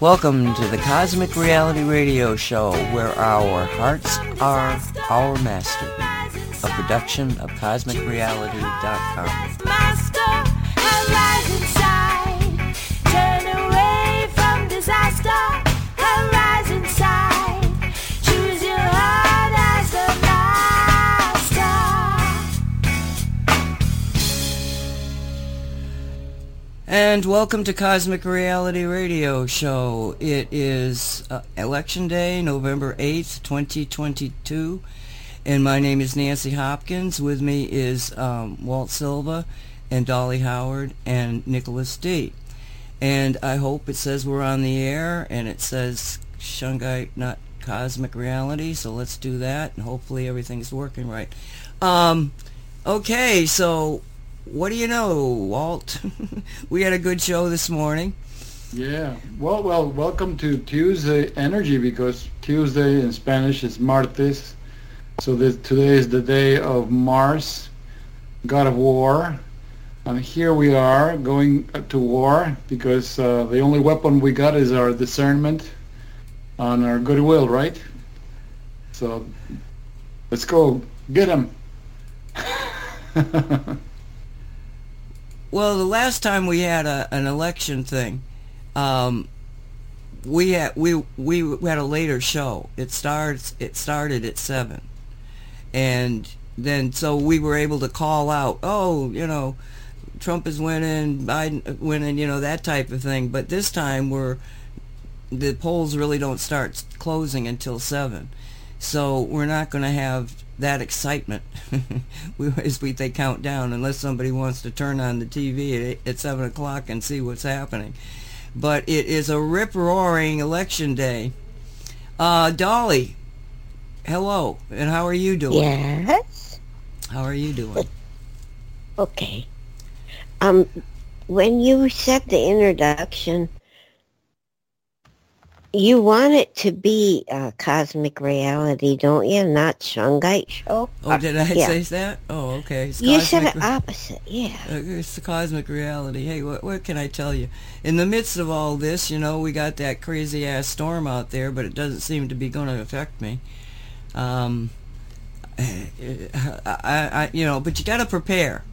Welcome to the Cosmic Reality Radio Show, where our hearts are our master. A production of CosmicReality.com. And welcome to Cosmic Reality Radio Show. It is uh, Election Day, November 8th, 2022. And my name is Nancy Hopkins. With me is um, Walt Silva and Dolly Howard and Nicholas Dee And I hope it says we're on the air and it says Shungite, not Cosmic Reality. So let's do that and hopefully everything's working right. Um, okay, so what do you know, Walt? we had a good show this morning. Yeah. Well, well, welcome to Tuesday Energy because Tuesday in Spanish is Martes. So this, today is the day of Mars, god of war. And here we are going to war because uh, the only weapon we got is our discernment and our goodwill, right? So let's go get him. Well, the last time we had a, an election thing, um, we had we we had a later show. It starts it started at seven, and then so we were able to call out, oh, you know, Trump is winning, Biden winning, you know, that type of thing. But this time we're the polls really don't start closing until seven, so we're not going to have that excitement as we they count down unless somebody wants to turn on the TV at, at 7 o'clock and see what's happening. But it is a rip-roaring election day. Uh, Dolly, hello, and how are you doing? Yes. How are you doing? Okay. Um, when you said the introduction, you want it to be a cosmic reality, don't you? Not Shungite show. Oh, did I yeah. say that? Oh, okay. It's You said it opposite. Yeah. Uh, It's the cosmic reality. Hey, what, what can I tell you? In the midst of all this, you know, we got that crazy ass storm out there, but it doesn't seem to be going to affect me. Um, I, I, you know, but you got to prepare.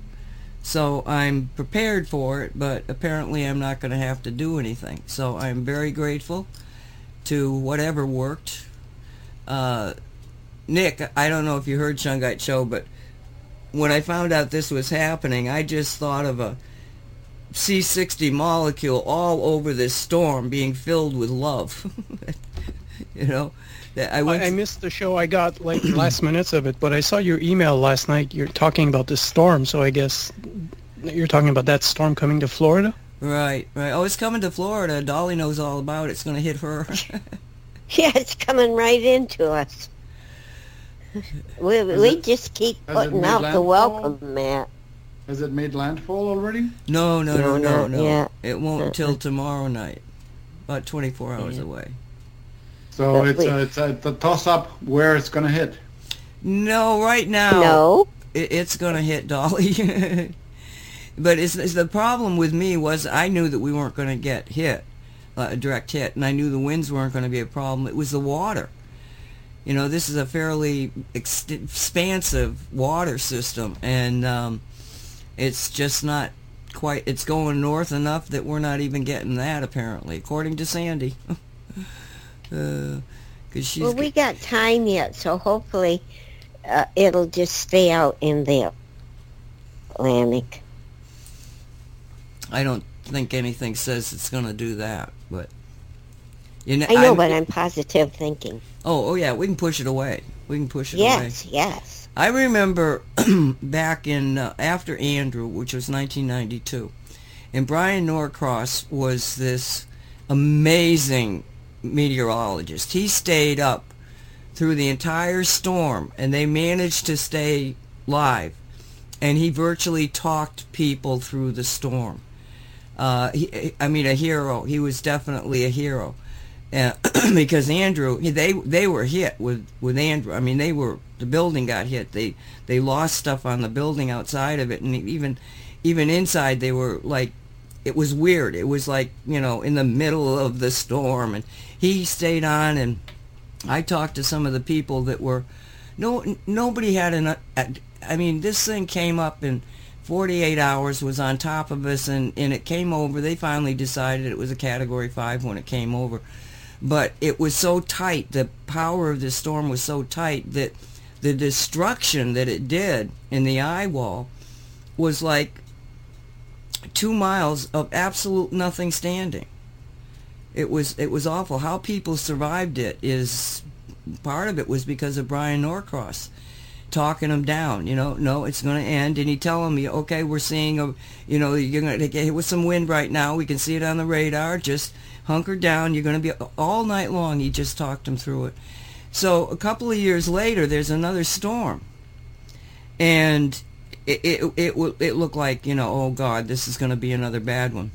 So I'm prepared for it, but apparently I'm not going to have to do anything. So I'm very grateful to whatever worked. Uh, Nick, I don't know if you heard Shungite Show, but when I found out this was happening, I just thought of a C60 molecule all over this storm being filled with love. you know, I went. I, I missed the show. I got like last minutes of it, but I saw your email last night. You're talking about this storm, so I guess you're talking about that storm coming to Florida. Right, right. Oh, it's coming to Florida. Dolly knows all about it. It's going to hit her. Yeah, it's coming right into us. We, we it- just keep has it putting made out the landfall? welcome mat. Has it made landfall already? no, no, no, No, no, not no. yet. It won't uh-uh. until tomorrow night. About 24 hours Yeah. away. So But it's wait. a, uh, it's a, it's a toss-up where it's going to hit. No, right now. No. it, it's going to hit Dolly. but it's, it's the problem with me was I knew that we weren't going to get hit, uh, a direct hit, and I knew the winds weren't going to be a problem. It was the water. You know, this is a fairly ex- expansive water system, and um, it's just not quite. It's going north enough that we're not even getting that apparently, according to Sandy. She's Well, we got time yet, so hopefully uh, it'll just stay out in the Atlantic. I don't think anything says it's going to do that, but you know, I know, I'm- but I'm positive thinking. oh, oh yeah, we can push it away. We can push it away. Yes, yes. I remember back in uh, after Andrew, which was 1992, and Bryan Norcross was this amazing meteorologist. He stayed up through the entire storm, and they managed to stay live. And he virtually talked people through the storm. Uh, he, I mean, a hero. He was definitely a hero. Uh, because Andrew, they they were hit with with Andrew. I mean, they were the building got hit. They they lost stuff on the building outside of it, and even even inside they were like it was weird. It was like you know in the middle of the storm, and he stayed on, and I talked to some of the people that were no nobody had an. I mean, this thing came up in 48 hours was on top of us, and and it came over. They finally decided it was a Category Five when it came over, but it was so tight. The power of the storm was so tight that the destruction that it did in the eye wall was like two miles of absolute nothing standing. It was it was awful. How people survived it is part of it was because of Bryan Norcross talking them down. You know, no, it's going to end, and he tell them, okay, we're seeing a, you know, you're going to get hit with some wind right now. We can see it on the radar. Just hunker down. You're going to be all night long. He just talked them through it. So a couple of years later, there's another storm, and it it it, it looked like you know, oh God, this is going to be another bad one.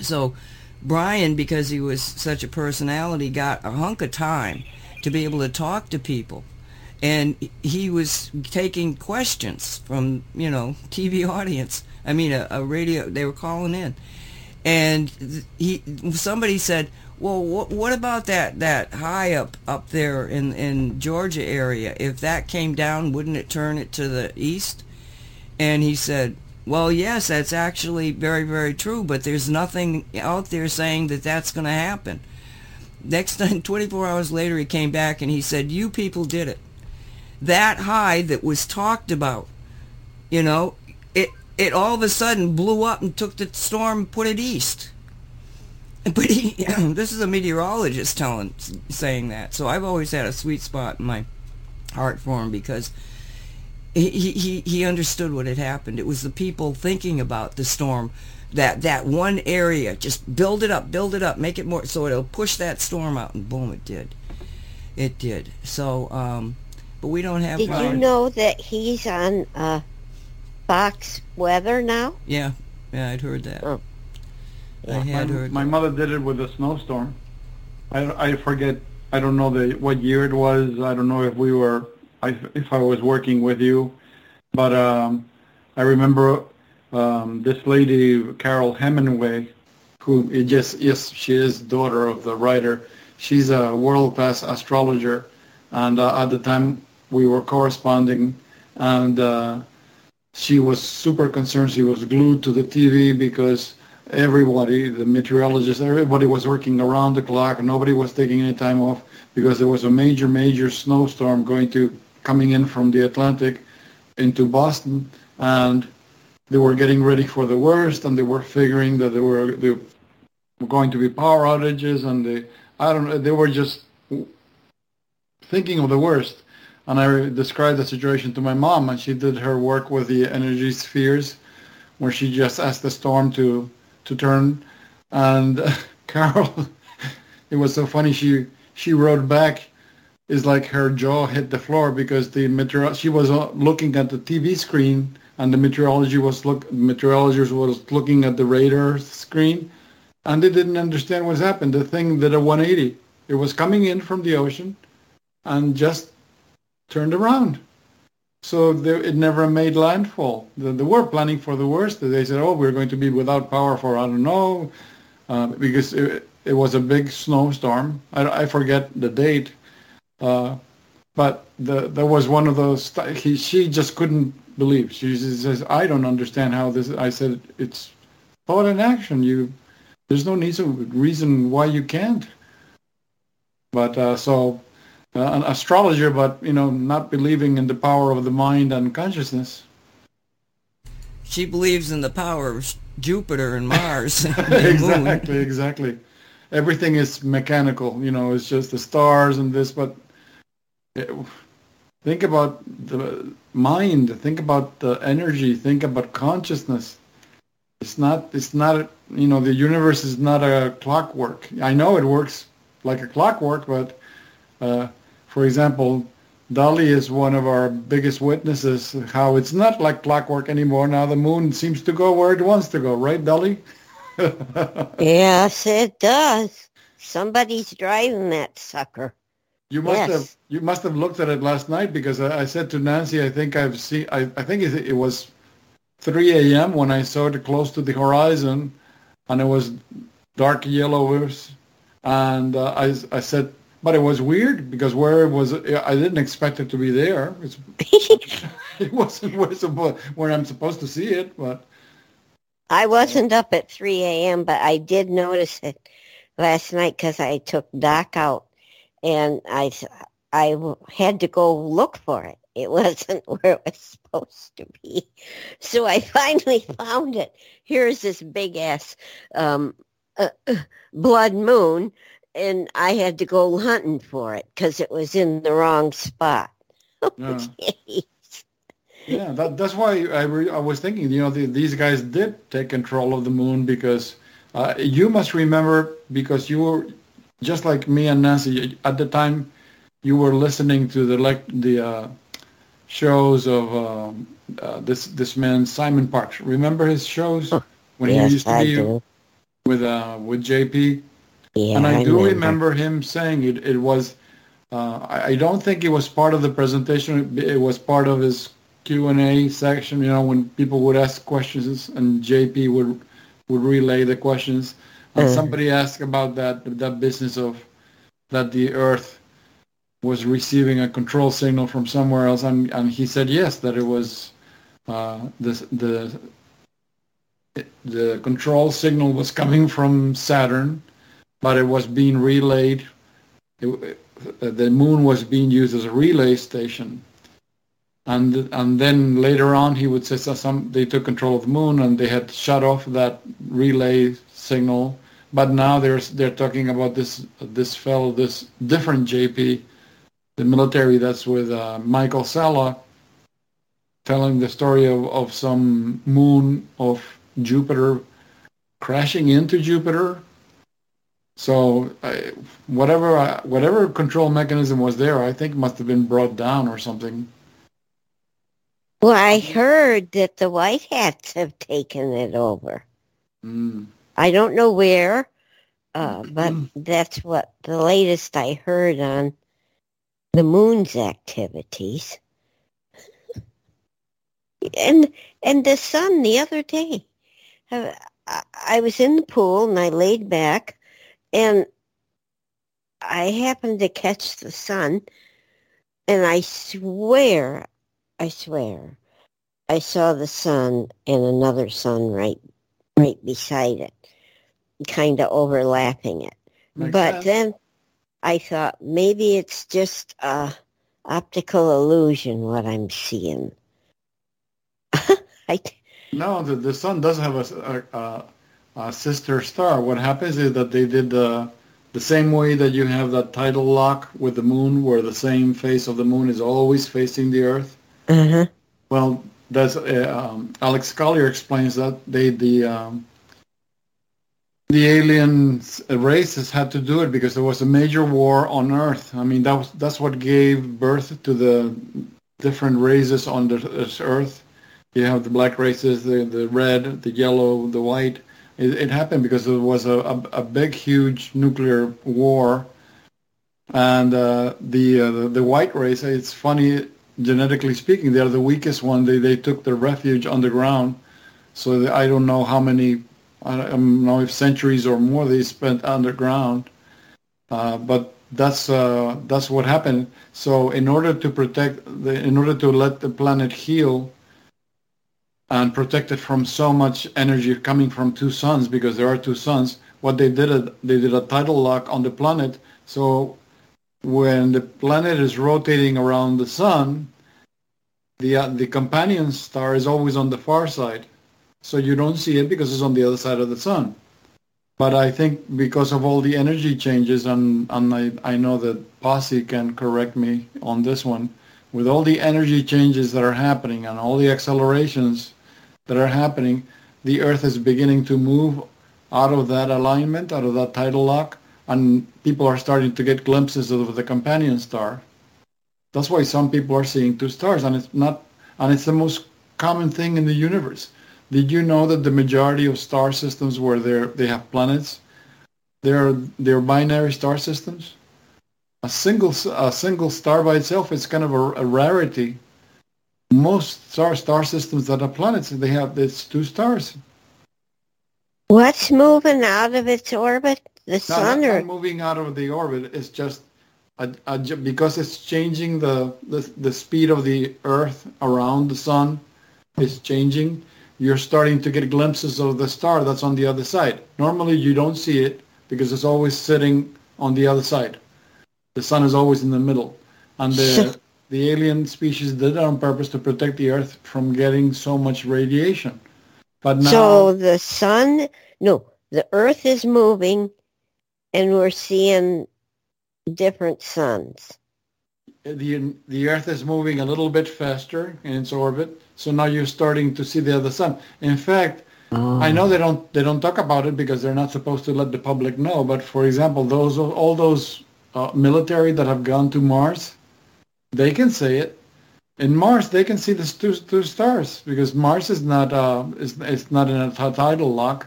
So Bryan, because he was such a personality, got a hunk of time to be able to talk to people, and he was taking questions from you know TV audience. I mean, a, a radio. They were calling in, and he somebody said, "Well, what, what about that that high up up there in in Georgia area? If that came down, wouldn't it turn it to the east?" And he said, well, yes, that's actually very, very true, but there's nothing out there saying that that's going to happen. Next time, 24 hours later, he came back and he said, you people did it. That high that was talked about, you know, it, it all of a sudden blew up and took the storm put it east. But he, this is a meteorologist telling, saying that. So I've always had a sweet spot in my heart for him because he, he, he understood what had happened. It was the people thinking about the storm, that, that one area, just build it up, build it up, make it more, so it'll push that storm out, and boom, it did. It did. So, um, but we don't have... Did power. you know that he's on uh, Fox Weather now? Yeah, yeah, I'd heard that. Oh. I had my, heard my that. mother did it with a snowstorm. I, I forget. I don't know the what year it was. I don't know if we were. I, if I was working with you, but um, I remember um, this lady Carol Hemingway, who it just yes she is daughter of the writer. She's a world class astrologer, and uh, at the time we were corresponding, and uh, she was super concerned. She was glued to the TV because everybody, the meteorologists, everybody was working around the clock. Nobody was taking any time off because there was a major, major snowstorm going to coming in from the Atlantic into Boston, and they were getting ready for the worst, and they were figuring that there were, were going to be power outages, and they, I don't know, they were just thinking of the worst. And I described the situation to my mom, and she did her work with the energy spheres, where she just asked the storm to to turn. And Carol, it was so funny. She she wrote back, "Is like her jaw hit the floor because the meteor. She was uh, looking at the TV screen, and the meteorology was look meteorologist was looking at the radar screen, and they didn't understand what's happened. The thing did a 180. It was coming in from the ocean, and just turned around. So it never made landfall. They, they were planning for the worst. They said, "Oh, we're going to be without power for I don't know," uh, because it, it was a big snowstorm. I, I forget the date, uh, but the, there was one of those. He, she just couldn't believe. She says, "I don't understand how this." I said, "It's thought and action. You, there's no reason why you can't." But uh, so an astrologer, but you know, not believing in the power of the mind and consciousness. She believes in the power of Jupiter and Mars. and the moon. exactly, exactly. Everything is mechanical. You know, it's just the stars and this. But it, think about the mind. Think about the energy. Think about consciousness. It's not. It's not. You know, the universe is not a clockwork. I know it works like a clockwork, but uh, for example, Dolly is one of our biggest witnesses how it's not like clockwork anymore. Now the moon seems to go where it wants to go, right, Dolly? Yes, it does. Somebody's driving that sucker. You must Yes. have you must have looked at it last night because I, I said to Nancy, I think I've seen. I, I think it, it was 3 a.m. when I saw it close to the horizon, and it was dark yellowish. And uh, I, I said, but it was weird because where it was, I didn't expect it to be there. It wasn't where, where I'm supposed to see it, but I wasn't up at 3 a.m., but I did notice it last night because I took Doc out and I, I had to go look for it. It wasn't where it was supposed to be. So I finally found it. Here's this big ass um, uh, uh, blood moon, and I had to go hunting for it because it was in the wrong spot. Yeah. Yeah, that, that's why I, re- I was thinking, you know, the, these guys did take control of the moon because uh, you must remember because you were just like me and Nancy at the time you were listening to the like the uh, shows of um, uh, this this man Simon Parkes. Remember his shows when yes, he used to I be do. with uh, with JP? Yeah, and I, do remember. remember him saying it. It was. Uh, I, I don't think it was part of the presentation. It was part of his Q and A section. You know, when people would ask questions and JP would would relay the questions. And Mhm. somebody asked about that that business of that the Earth was receiving a control signal from somewhere else, and and he said yes, that it was uh, the the the control signal was coming from Saturn, but it was being relayed. It, uh, the moon was being used as a relay station, and and then later on he would say so some they took control of the moon and they had shut off that relay signal. But now they're they're talking about this this fellow, this different JP, the military that's with uh, Michael Salla, telling the story of, of some moon of Jupiter crashing into Jupiter. So I, whatever I, whatever control mechanism was there, I think must have been brought down or something. Well, I heard that the White Hats have taken it over. Mm. I don't know where, uh, but that's what the latest I heard on the moon's activities. And and the sun the other day, uh, I, I was in the pool and I laid back, and I happened to catch the sun, and I swear, I swear, I saw the sun and another sun right right beside it, kind of overlapping it. Makes but sense. then I thought maybe it's just a optical illusion what I'm seeing. I, No, the, the sun does have a, a, a, a sister star. What happens is that they did the the same way that you have that tidal lock with the moon, where the same face of the moon is always facing the Earth. uh-huh. Well, that's uh, um, Alex Collier explains that they the um, the alien races had to do it because there was a major war on Earth. I mean, that was that's what gave birth to the different races on this Earth. You have the black races, the the red, the yellow, the white. It, it happened because there was a, a, a big, huge nuclear war, and uh, the, uh, the the white race. It's funny genetically speaking, they're the weakest one. They they took their refuge underground. So I don't know how many, I don't know if centuries or more they spent underground. Uh, but that's uh, that's what happened. So in order to protect, the, in order to let the planet heal and protected from so much energy coming from two suns, because there are two suns, what they did, they did a tidal lock on the planet. So when the planet is rotating around the sun, the uh, the companion star is always on the far side, so you don't see it because it's on the other side of the sun. But I think because of all the energy changes, and and I, I know that Posse can correct me on this one, with all the energy changes that are happening and all the accelerations that are happening, the Earth is beginning to move out of that alignment, out of that tidal lock, and people are starting to get glimpses of the companion star. That's why some people are seeing two stars, and it's not, and it's the most common thing in the universe. Did you know that the majority of star systems where they have planets, they're they're binary star systems? A single a single star by itself is kind of a, a rarity. Most star star systems that have planets, they have these two stars. What's moving out of its orbit? The sun not, or moving out of the orbit. It's just a, a, because it's changing the, the the speed of the Earth around the sun is changing. You're starting to get glimpses of the star that's on the other side. Normally, you don't see it because it's always sitting on the other side. The sun is always in the middle, and the the alien species did it on purpose to protect the Earth from getting so much radiation. But now, so the sun? No, the Earth is moving, and we're seeing different suns. the the Earth is moving a little bit faster in its orbit, so now you're starting to see the other sun. In fact, I know they don't they don't talk about it because they're not supposed to let the public know. But for example, those all those uh, military that have gone to Mars, they can say it. In Mars, they can see the two two stars because Mars is not uh is it's not in a tidal lock.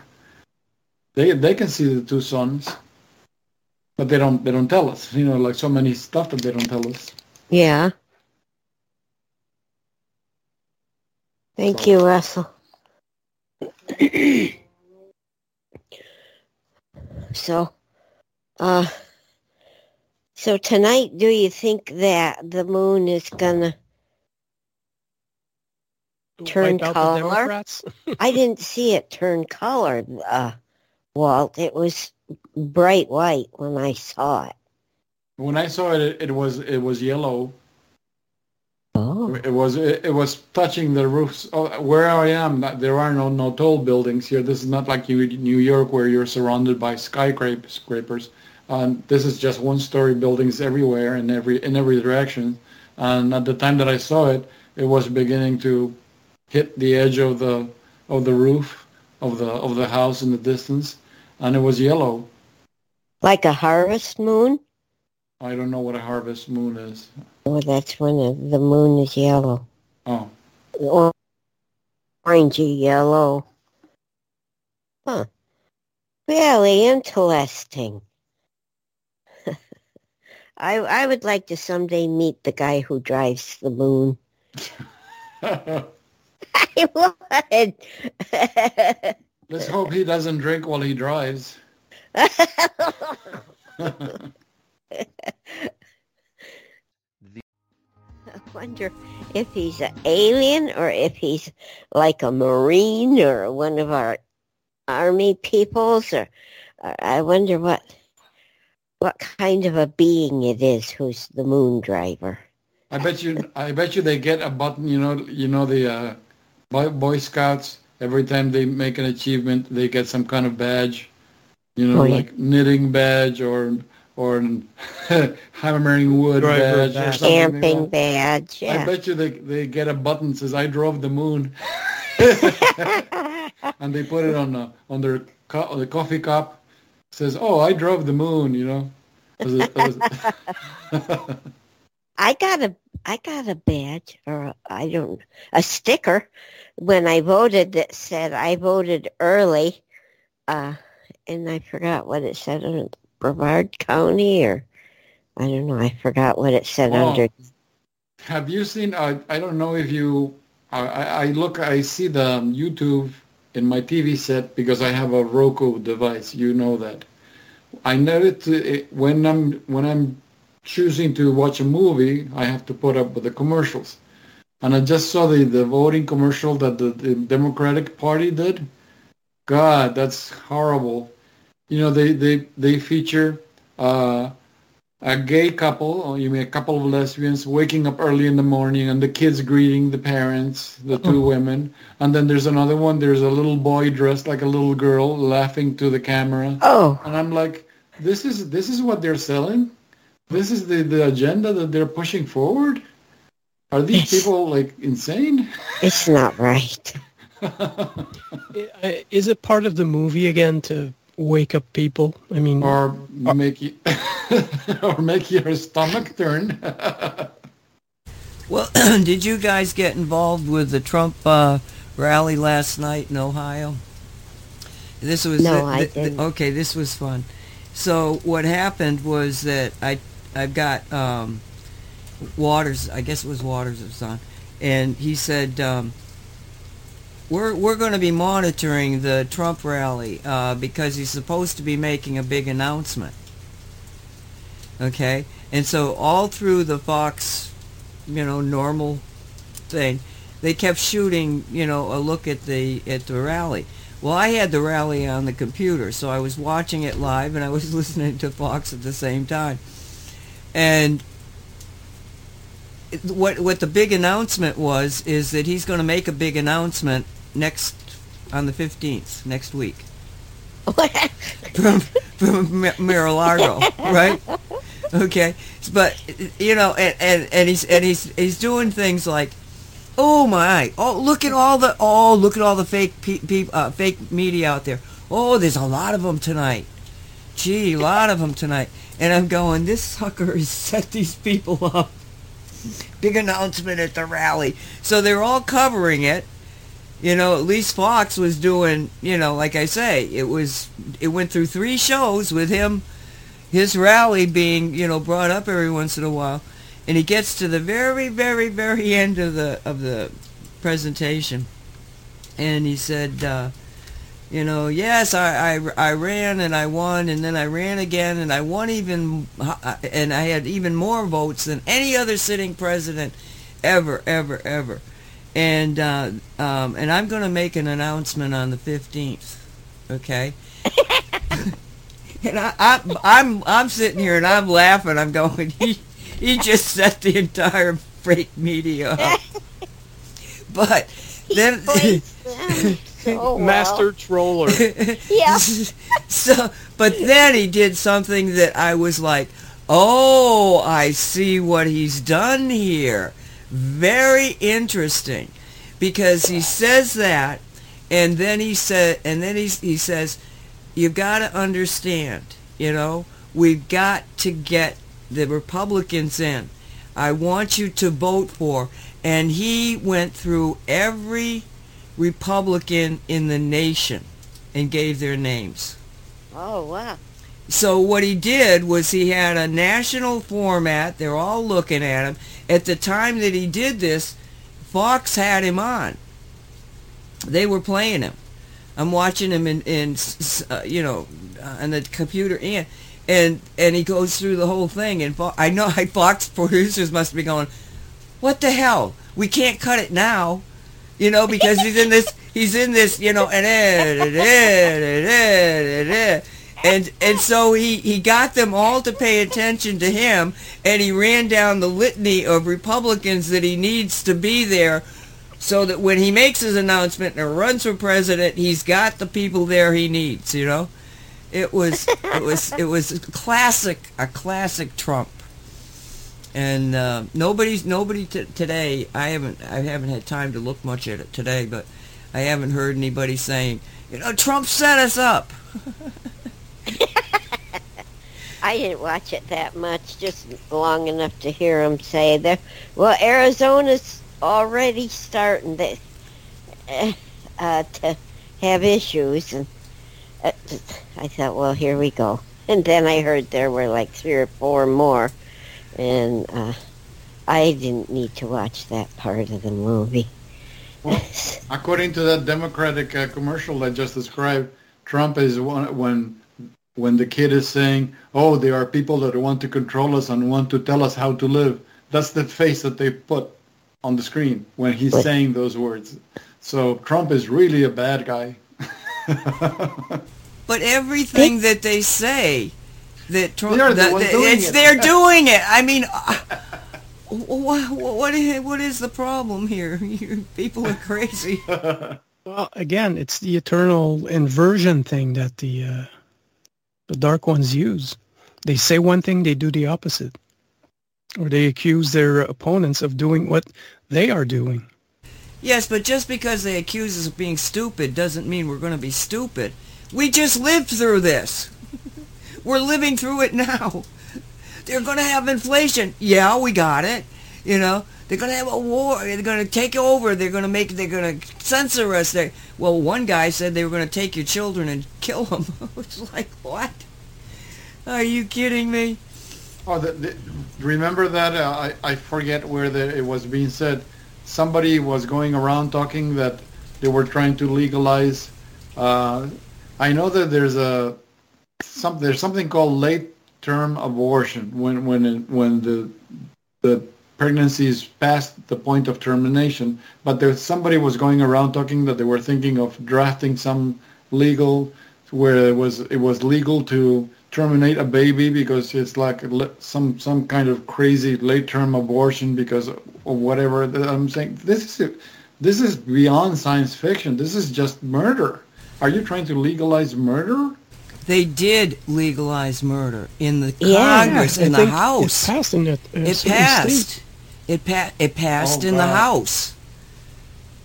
They they can see the two suns, but they don't they don't tell us. You know, like so many stuff that they don't tell us. Yeah. Thank So- you, Russell. so, uh, so tonight, do you think that the moon is gonna? Turn Wipe color? I didn't see it turn color, uh, Walt. It was bright white when I saw it. When I saw it, it, it was it was yellow. Oh. It was it, it was touching the roofs. Oh, where I am, there are no no tall buildings here. This is not like New New York where you're surrounded by skyscrapers. Um, this is just one-story buildings everywhere in every in every direction. And at the time that I saw it, it was beginning to hit the edge of the of the roof of the of the house in the distance, and it was yellow. Like a harvest moon? I don't know what a harvest moon is. Well, that's when the, the moon is yellow. Oh. Or orangey yellow. Huh. Really interesting. I I would like to someday meet the guy who drives the moon. I would. Let's hope he doesn't drink while he drives. I wonder if he's an alien or if he's like a marine or one of our army peoples or, or I wonder what what kind of a being it is who's the moon driver. I bet you. I bet you they get a button. You know. You know the uh, Boy, Boy Scouts. Every time they make an achievement, they get some kind of badge. You know, Oh, yeah. like knitting badge or or hammering wood Driver badge, or badge. something. Camping that. badge, I bet you they they get a button that says "I drove the moon," and they put it on the on their co- on the coffee cup. Says, "Oh, I drove the moon." You know. As a- as a- I got a I got a badge or a, I don't a sticker when I voted that said I voted early, uh, and I forgot what it said on Brevard County or I don't know. I forgot what it said Oh. under. Have you seen? Uh, I don't know if you. I, I I look. I see the um, YouTube in my TV set because I have a Roku device. You know that. I noticed it, when I'm when I'm choosing to watch a movie, I have to put up with the commercials. And I just saw the, the voting commercial that the, the Democratic Party did. God, that's horrible. You know, they they they feature uh, a gay couple, or you mean a couple of lesbians, waking up early in the morning, and the kids greeting the parents, the two mm. women, and then there's another one. There's a little boy dressed like a little girl, laughing to the camera, Oh, and I'm like, this is this is what they're selling. This is the the agenda that they're pushing forward. Are these Yes. people like insane? it's not right. Is it part of the movie again to wake up people? I mean, or make you or make your stomach turn? Well, did you guys get involved with the Trump uh, rally last night in Ohio? This was No, th- I th- th- didn't. okay. This was fun. So what happened was that I I've got um, Waters. I guess it was Waters of Son, and he said um, we're we're going to be monitoring the Trump rally uh, because he's supposed to be making a big announcement. Okay, and so all through the Fox, you know, normal thing, they kept shooting, you know, a look at the at the rally. Well, I had the rally on the computer, so I was watching it live and I was listening to Fox at the same time. And what what the big announcement was is that he's going to make a big announcement next on the 15th next week from from Mar- Mar-a-Lago, right? Okay, but you know, and, and and he's and he's he's doing things like, oh my, oh look at all the oh look at all the fake pe- pe- uh, fake media out there. Oh, there's a lot of them tonight. Gee, a lot of them tonight. And I'm going, this sucker has set these people up. Big announcement at the rally. So they're all covering it you know, at least Fox was doing, you know, like I say, it was, it went through three shows with him, his rally being, you know, brought up every once in a while, and he gets to the very, very, very end of the of the presentation, and he said, uh, you know, yes, I, I, I ran and I won, and then I ran again, and I won even, and I had even more votes than any other sitting president ever, ever, ever and uh, um, and I'm going to make an announcement on the 15th. Okay. and I, I, I'm I'm sitting here and I'm laughing. I'm going. He he just set the entire fake media up. But then. oh, Master troller. Yeah. so, but then he did something that I was like, oh, I see what he's done here. Very interesting, because he says that, and then he said, and then he he says, you've got to understand, you know, we've got to get the Republicans in. I want you to vote for, and he went through every Republican in the nation and gave their names. Oh, wow. So what he did was he had a national format. They're all looking at him. At the time that he did this, Fox had him on. They were playing him. I'm watching him in, in uh, you know, uh, on the computer and and and he goes through the whole thing. And Fo- I know Fox producers must be going, "What the hell? We can't cut it now." you know, because he's in this, he's in this, you know, and and and so he he got them all to pay attention to him, and he ran down the litany of Republicans that he needs to be there, so that when he makes his announcement and runs for president, he's got the people there he needs. You know, it was it was it was classic a classic Trump and uh, nobody's nobody t- today. I haven't I haven't had time to look much at it today, but I haven't heard anybody saying, you know, Trump set us up. I didn't watch it that much, just long enough to hear him say that. Well, Arizona's already starting to, uh, uh, to have issues, and uh, I thought, well, here we go. And then I heard there were like three or four more, and uh, I didn't need to watch that part of the movie. Well, According to that Democratic uh, commercial I just described, Trump is one, when when the kid is saying, "Oh, there are people that want to control us and want to tell us how to live." That's the face that they put on the screen when he's What? saying those words. So Trump is really a bad guy. But everything that they say that Trump, They're the that- that- doing it's it. they're doing it. I mean, uh, what, what is what is the problem here? You people are crazy. Well, again, it's the eternal inversion thing that the uh, the dark ones use. They say one thing, they do the opposite, or they accuse their opponents of doing what they are doing. Yes, but just because they accuse us of being stupid doesn't mean we're going to be stupid. We just lived through this. we're living through it now. They're going to have inflation. Yeah, we got it. You know, they're going to have a war. They're going to take over. They're going to make. They're going to censor us. They well, one guy said they were going to take your children and kill them. it's like what? Are you kidding me? Oh, the, the, remember that? Uh, I, I forget where the, it was being said. Somebody was going around talking that they were trying to legalize. Uh, I know that there's a some there's something called late term abortion when when when the the pregnancy is past the point of termination. But there's somebody was going around talking that they were thinking of drafting some legal where it was it was legal to terminate a baby because it's like some some kind of crazy late term abortion because of whatever. I'm saying this is this is beyond science fiction. This is just murder. Are you trying to legalize murder? They did legalize murder in the Yeah. Congress, I in the House. It passed in that. Uh, It passed. state. It pa- It passed Oh, in the House.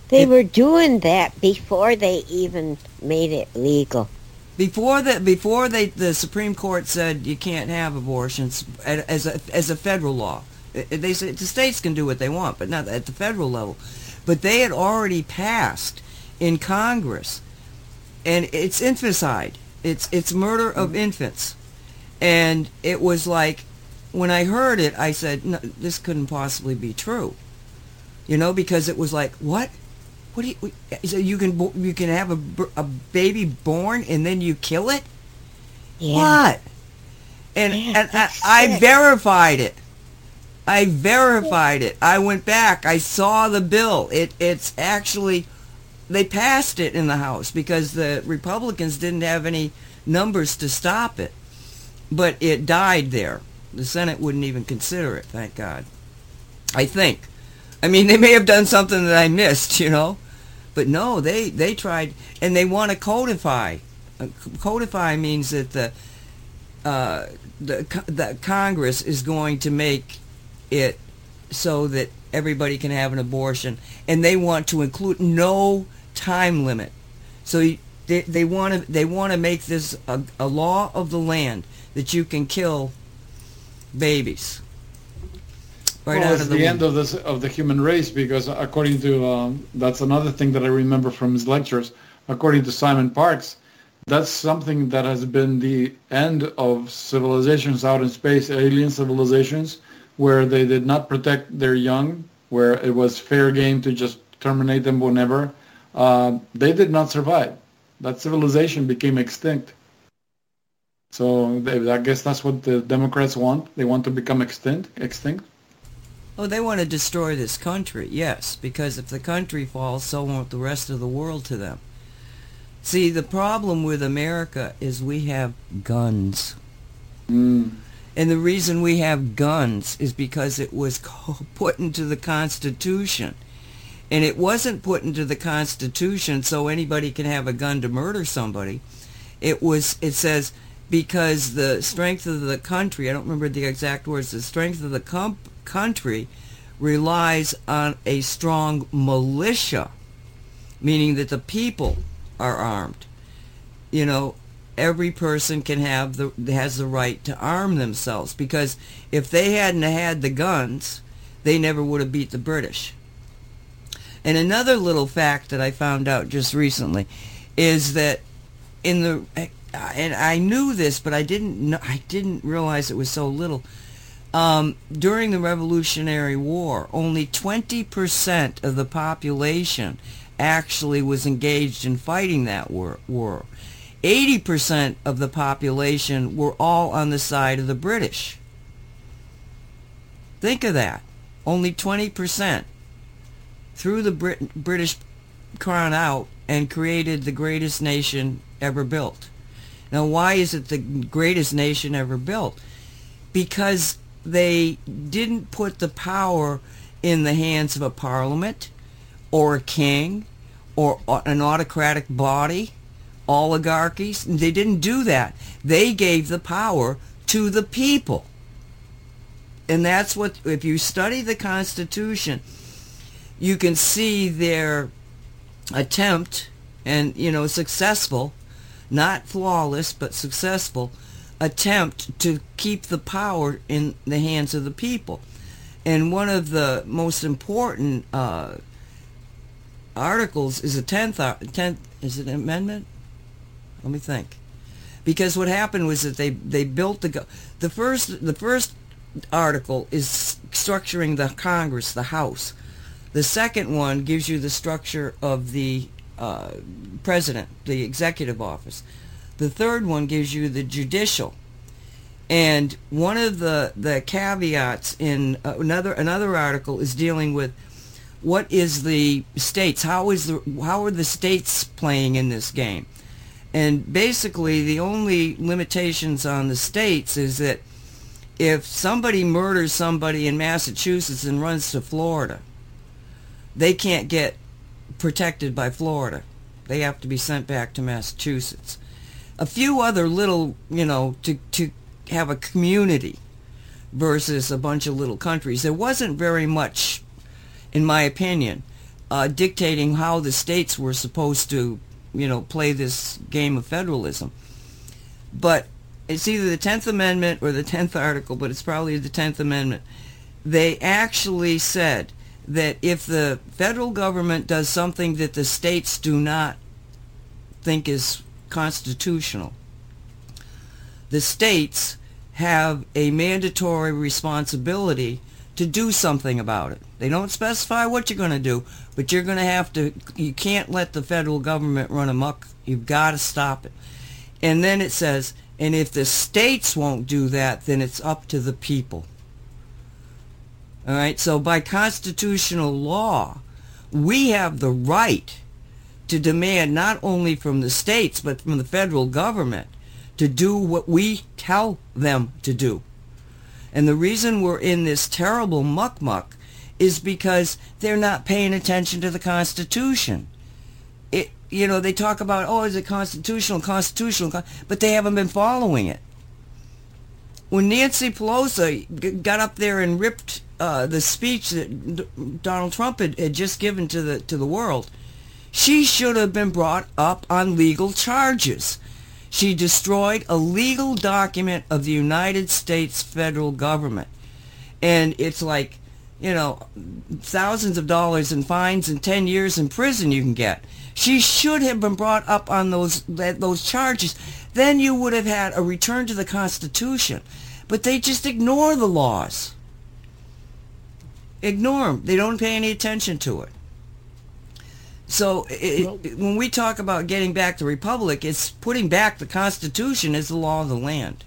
They It- were doing that before they even made it legal. Before the before they the Supreme Court said you can't have abortions as a as a federal law. They said the states can do what they want, but not at the federal level. But they had already passed in Congress, and it's infanticide. It's it's murder of mm. infants, and it was like when I heard it, I said no, this couldn't possibly be true. You know, because it was like what what do you, so you can you can have a, a baby born and then you kill it? Yeah. What? And Yeah, and I, I verified it. I verified it. I went back. I saw the bill. It it's actually they passed it in the House because the Republicans didn't have any numbers to stop it. But it died there. The Senate wouldn't even consider it, thank God. I think. I mean, they may have done something that I missed, you know. But no, they they tried and they want to codify. Uh, Codify means that the uh, the the Congress is going to make it so that everybody can have an abortion, and they want to include no time limit. So they they want to they want to make this a, a law of the land that you can kill babies right well, out of the, the, end of this of the human race because according to um, that's another thing that I remember from his lectures. According to Simon Parkes, that's something that has been the end of civilizations out in space, alien civilizations, where they did not protect their young, where it was fair game to just terminate them whenever. Uh, they did not survive. That civilization became extinct. So they, I guess that's what the Democrats want. They want to become extinct. Extinct. Oh, they want to destroy this country, yes, because if the country falls, so won't the rest of the world to them. See, the problem with America is we have guns. Mm. And the reason we have guns is because it was put into the Constitution. And it wasn't put into the Constitution so anybody can have a gun to murder somebody. It was, it says, because the strength of the country, I don't remember the exact words, the strength of the com- country relies on a strong militia, meaning that the people are armed. You know, every person can have the has the right to arm themselves because if they hadn't had the guns, they never would have beat the British. And another little fact that I found out just recently is that in the and I knew this, but I didn't know, I didn't realize it was so little. Um, during the Revolutionary War, only 20% of the population actually was engaged in fighting that war. war. 80% of the population were all on the side of the British. Think of that. Only 20% threw the Brit- British crown out and created the greatest nation ever built. Now, why is it the greatest nation ever built? Because they didn't put the power in the hands of a parliament or a king or an autocratic body, oligarchies. They didn't do that. They gave the power to the people. And that's what, if you study the Constitution, you can see their attempt and, you know, successful, not flawless, but successful attempt to keep the power in the hands of the people. And one of the most important uh, articles is a 10th, 10th, is it an amendment? Let me think. Because what happened was that they, they built the, the first, the first article is structuring the Congress, the House. The second one gives you the structure of the uh, president, the executive office. The third one gives you the judicial. And one of the, the caveats in uh, another another article is dealing with what is the states how is the how are the states playing in this game? And basically the only limitations on the states is that if somebody murders somebody in Massachusetts and runs to Florida, they can't get protected by Florida. They have to be sent back to Massachusetts. A few other little, you know, to, to have a community versus a bunch of little countries. There wasn't very much, in my opinion, uh, dictating how the states were supposed to, you know, play this game of federalism. But it's either the 10th Amendment or the 10th article, but it's probably the 10th Amendment. They actually said that if the federal government does something that the states do not think is constitutional, the states have a mandatory responsibility to do something about it. They don't specify what you're going to do, but you're going to have to, you can't let the federal government run amok. You've got to stop it. And then it says, and if the states won't do that, then it's up to the people. All right, so by constitutional law, we have the right to demand not only from the states, but from the federal government to do what we tell them to do. And the reason we're in this terrible muck muck is because they're not paying attention to the Constitution. It, you know, they talk about, oh, is it constitutional, constitutional, but they haven't been following it. When Nancy Pelosi got up there and ripped uh, the speech that Donald Trump had, had just given to the to the world, she should have been brought up on legal charges. She destroyed a legal document of the United States federal government. And it's like, you know, thousands of dollars in fines and 10 years in prison you can get. She should have been brought up on those those charges. Then you would have had a return to the Constitution. But they just ignore the laws. Ignore them. They don't pay any attention to it. So it, Well- it- when we talk about getting back the republic, it's putting back the Constitution as the law of the land.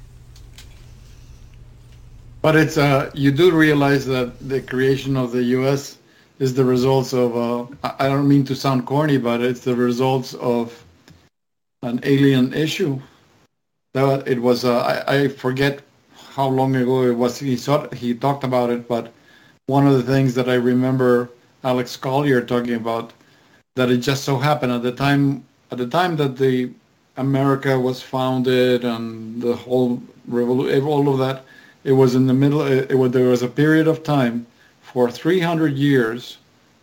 But it's uh, you do realize that the creation of the U.S. is the results of uh, I I don't mean to sound corny, but it's the results of an alien issue. That it was uh, I, I forget how long ago it was he thought he talked about it, but one of the things that I remember Alex Collier talking about that it just so happened at the time at the time that the America was founded and the whole revolution, all of that, it was in the middle. Uh, it, it was there was a period of time for 300 years.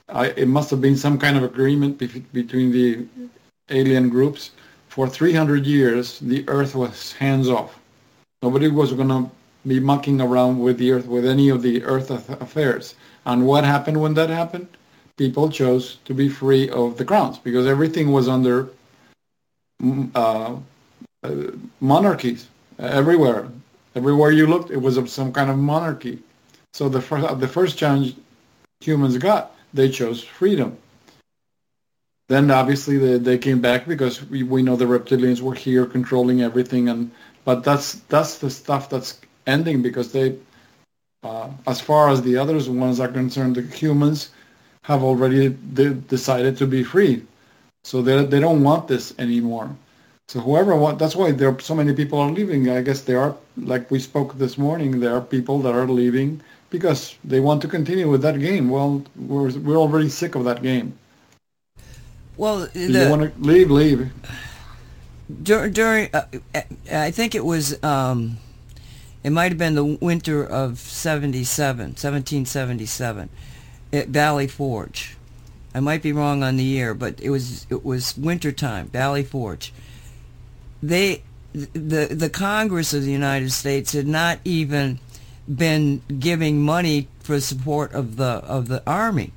I, it must have been some kind of agreement bef- between the alien groups. For 300 years, the Earth was hands off. Nobody was going to be mucking around with the Earth with any of the Earth affairs. And what happened when that happened? People chose to be free of the crowns because everything was under mm, uh, uh, monarchies everywhere. Everywhere you looked, it was of some kind of monarchy. So the first, the first challenge humans got, they chose freedom. Then obviously they, they came back because we, we know the reptilians were here controlling everything, and but that's that's the stuff that's ending because they, uh, as far as the others ones are concerned, the humans have already de- decided to be free, so they they don't want this anymore. So whoever want, that's why there are so many people are leaving. I guess there are, like we spoke this morning, there are people that are leaving because they want to continue with that game. Well, we're we're already sick of that game. Well, If you want to leave, leave. dur- during, uh, uh, I think it was, um, it might have been the winter of 77, 1777, at Valley Forge. I might be wrong on the year, but it was it was winter time, Valley Forge. They, the the Congress of the United States had not even been giving money for support of the of the army,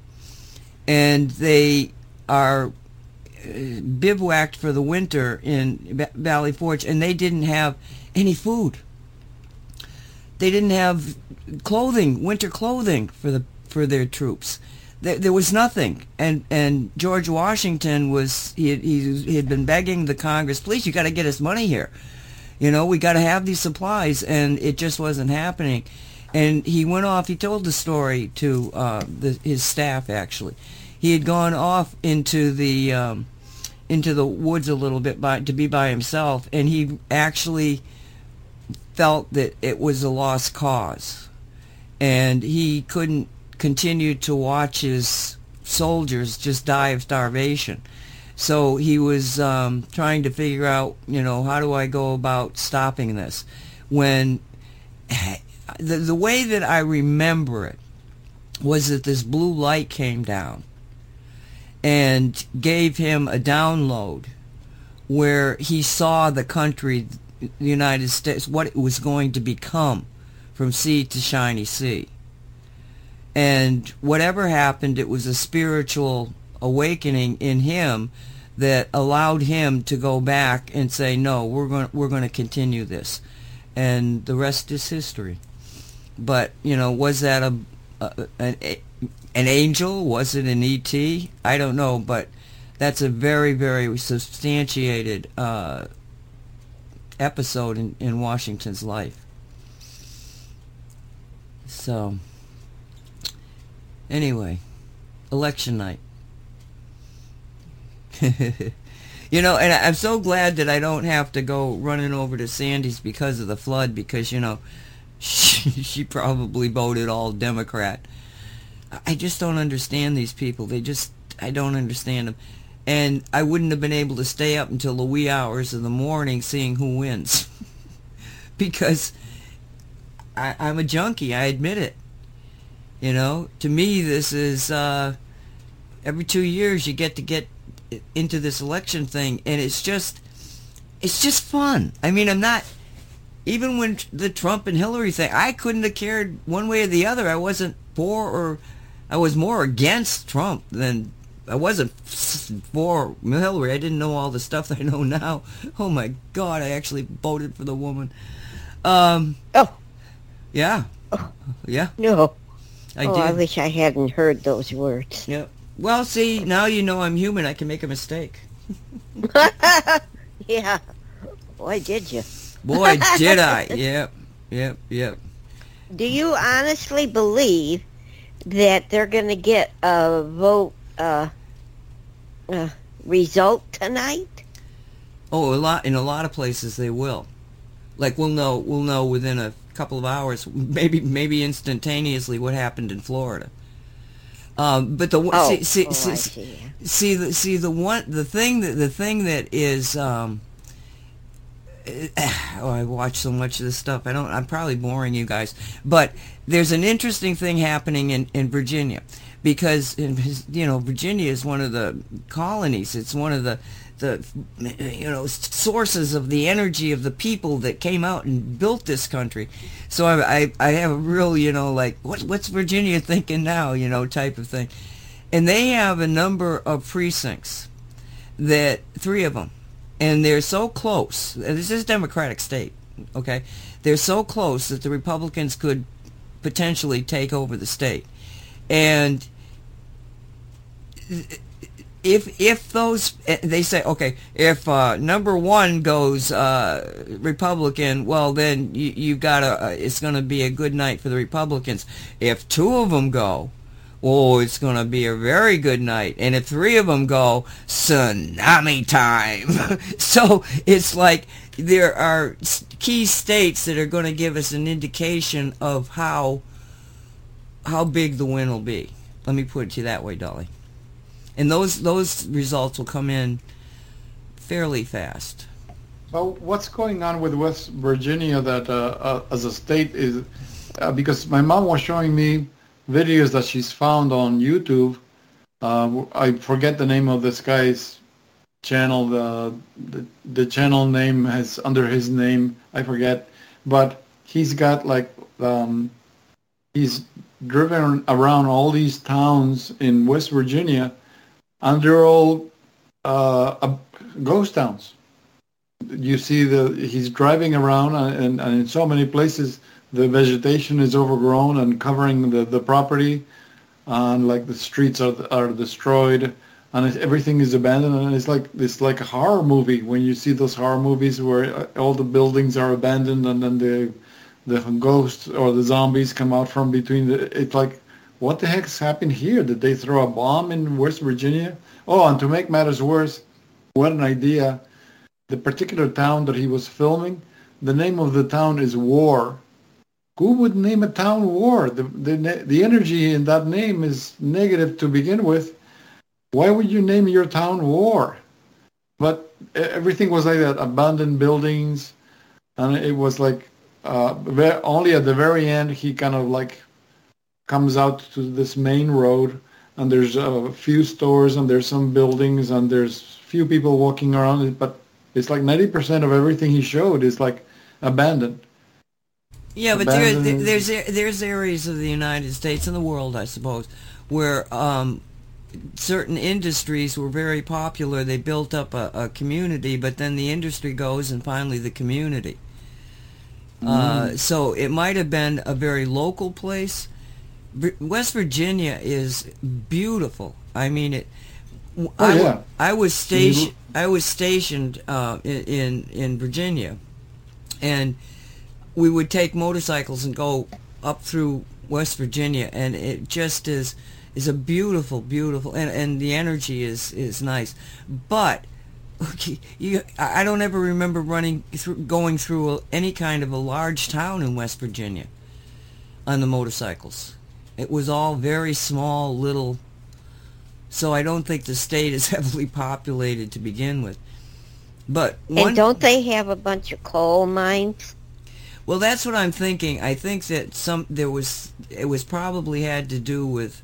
and they are uh, bivouacked for the winter in Valley Forge, and they didn't have any food. They didn't have clothing, winter clothing for the for their troops. there, there was nothing. And and George Washington was he had, he, he had been begging the Congress, please, you got to get us money here. You know, we got to have these supplies, and it just wasn't happening. And he went off. He told the story to uh, the, his staff. Actually, he had gone off into the um, into the woods a little bit by to be by himself, and he actually felt that it was a lost cause, and he couldn't continue to watch his soldiers just die of starvation. So he was um, trying to figure out, you know, how do I go about stopping this? When the the way that I remember it was that this blue light came down and gave him a download where he saw the country, the United States, what it was going to become from sea to shiny sea. And whatever happened, it was a spiritual awakening in him that allowed him to go back and say, "No, we're going we're going to continue this," and the rest is history. But you know, was that a, a an, an angel? Was it an ET? I don't know, but that's a very very substantiated uh, episode in, in Washington's life. So, anyway, election night. you know, and I'm so glad that I don't have to go running over to Sandy's because of the flood because, you know, she, she probably voted all Democrat. I just don't understand these people. They just, I don't understand them. And I wouldn't have been able to stay up until the wee hours of the morning seeing who wins. because I, I'm a junkie, I admit it. You know, to me, this is, uh, every two years you get to get into this election thing and it's just it's just fun i mean i'm not even when the trump and hillary thing i couldn't have cared one way or the other i wasn't for or i was more against trump than i wasn't for hillary i didn't know all the stuff that i know now oh my god i actually voted for the woman um Oh yeah oh. yeah no! i oh, did I wish I hadn't heard those words. Yep. Well, see, now you know I'm human. I can make a mistake. yeah. Why did you? Boy, did I. Yep. Yep. Yep. Do you honestly believe that they're going to get a vote uh, uh, result tonight? Oh, a lot in a lot of places they will. Like we'll know we'll know within a couple of hours, maybe maybe instantaneously what happened in Florida. Um, but the one- Oh, see see oh, I see, see. see the see the one the thing that the thing that is um, oh, I watch so much of this stuff. I don't. I'm probably boring you guys, but there's an interesting thing happening in in Virginia because in, you know Virginia is one of the colonies. It's one of the the you know sources of the energy of the people that came out and built this country. So I I, I have a real you know like what what's Virginia thinking now you know type of thing, and they have a number of precincts that three of them and they're so close. This is a Democratic state, okay? They're so close that the Republicans could potentially take over the state, and if if those they say okay, if uh, number one goes uh, Republican, well then you you got to uh, it's going to be a good night for the Republicans. If two of them go, Oh, it's going to be a very good night. And if three of them go, tsunami time. so it's like there are key states that are going to give us an indication of how how big the win will be. Let me put it to you that way, Dolly. And those those results will come in fairly fast. But what's going on with West Virginia that uh, uh, as a state is uh, because my mom was showing me videos that she's found on YouTube. Uh, I forget the name of this guy's channel. The, the the channel name has under his name. I forget, but he's got like um, he's driven around all these towns in West Virginia, and they're all uh, uh, ghost towns you see the he's driving around uh, and, and in so many places the vegetation is overgrown and covering the, the property and like the streets are are destroyed, and everything is abandoned, and it's like it's like a horror movie when you see those horror movies where uh, all the buildings are abandoned, and then the the ghosts or the zombies come out from between the. It's like, what the heck's happened here? Did they throw a bomb in West Virginia? Oh, and to make matters worse, what an idea! The particular town that he was filming, the name of the town is War. Who would name a town War? The the the energy in that name is negative to begin with. Why would you name your town War? But everything was like that, abandoned buildings, and it was like uh, only at the very end he kind of like comes out to this main road and there's a few stores and there's some buildings and there's few people walking around it but it's like 90% of everything he showed is like abandoned Yeah, but there, there, there's there's areas of the United States and the world, I suppose, where um, certain industries were very popular. They built up a, a community, but then the industry goes, and finally the community. Uh, so it might have been a very local place. West Virginia is beautiful. I mean it. Oh, I, yeah. I was stationed. I was stationed uh, in, in in Virginia, and we would take motorcycles and go up through West Virginia, and it just is is a beautiful, beautiful, and and the energy is is nice, but. Okay, you, I I don't ever remember running through, going through a, any kind of a large town in West Virginia on the motorcycles. It was all very small, little. So I don't think the state is heavily populated to begin with. But one, And don't they have a bunch of coal mines? well, that's what I'm thinking. I think that some there was it was probably had to do with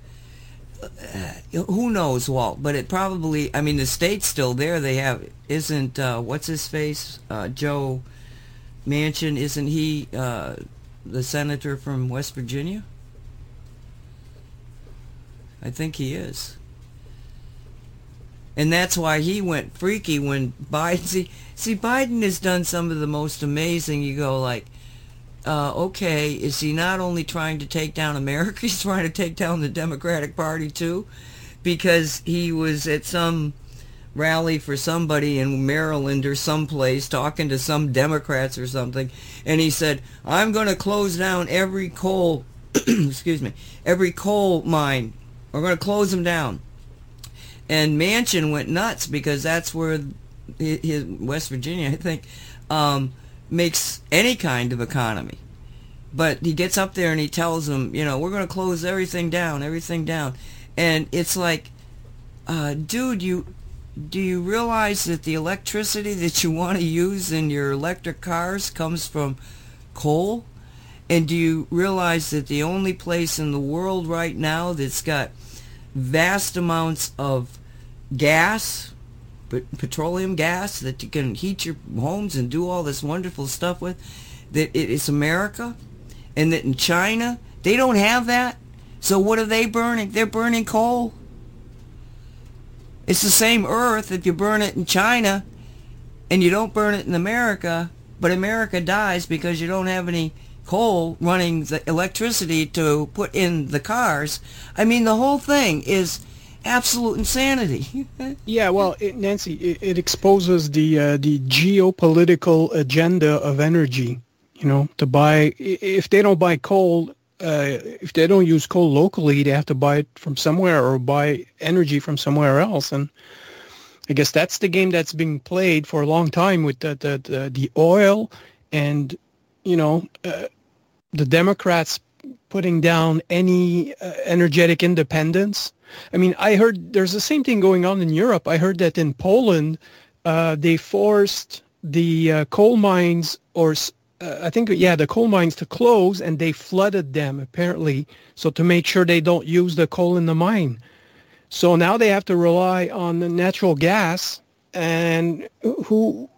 uh, who knows, Walt. But it probably. I mean, the state's still there. They have isn't uh, what's his face uh, Joe Manchin? Isn't he uh, the senator from West Virginia? I think he is. And that's why he went freaky when Biden see see Biden has done some of the most amazing you go like uh, okay, is he not only trying to take down America, he's trying to take down the Democratic Party too? Because he was at some rally for somebody in Maryland or someplace talking to some Democrats or something, and he said, I'm going to close down every coal, excuse me, every coal mine. We're going to close them down. And Manchin went nuts because that's where his West Virginia, I think, um, makes any kind of economy. But he gets up there and he tells them, you know, we're going to close everything down, everything down. And it's like, uh, dude, you do you realize that the electricity that you want to use in your electric cars comes from coal? And do you realize that the only place in the world right now that's got vast amounts of gas, petroleum gas that you can heat your homes and do all this wonderful stuff with, that it is America, and that in China they don't have that. So what are they burning? They're burning coal. It's the same earth if you burn it in China and you don't burn it in America, but America dies because you don't have any coal running the electricity to put in the cars. I mean, the whole thing is absolute insanity. Yeah, well, it, Nancy, it, it exposes the uh, the geopolitical agenda of energy. You know, to buy if they don't buy coal, uh, if they don't use coal locally, they have to buy it from somewhere or buy energy from somewhere else. And I guess that's the game that's being played for a long time with the the the, the oil and you know uh, the Democrats putting down any uh, energetic independence. I mean, I heard there's the same thing going on in Europe. I heard that in Poland, uh, they forced the uh, coal mines, or uh, I think, yeah, the coal mines to close, and they flooded them apparently, so to make sure they don't use the coal in the mine. So now they have to rely on the natural gas, and who,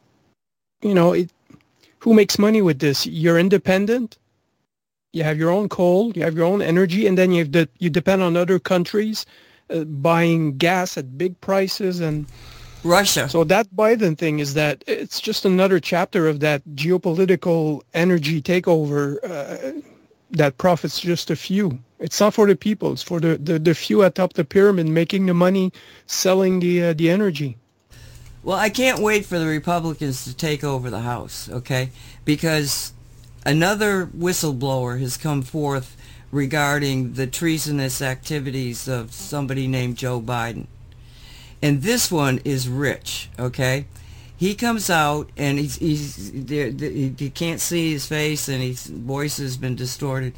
you know, it, who makes money with this? You're independent. You have your own coal, you have your own energy, and then you have the, you depend on other countries uh, buying gas at big prices, and Russia. so that Biden thing is that it's just another chapter of that geopolitical energy takeover uh, that profits just a few. It's not for the people. It's for the, the, the few atop the pyramid making the money, selling the uh, the energy. Well, I can't wait for the Republicans to take over the House, okay? Because another whistleblower has come forth regarding the treasonous activities of somebody named Joe Biden. And this one is rich, okay? He comes out and he's, he's you can't see his face and his voice has been distorted.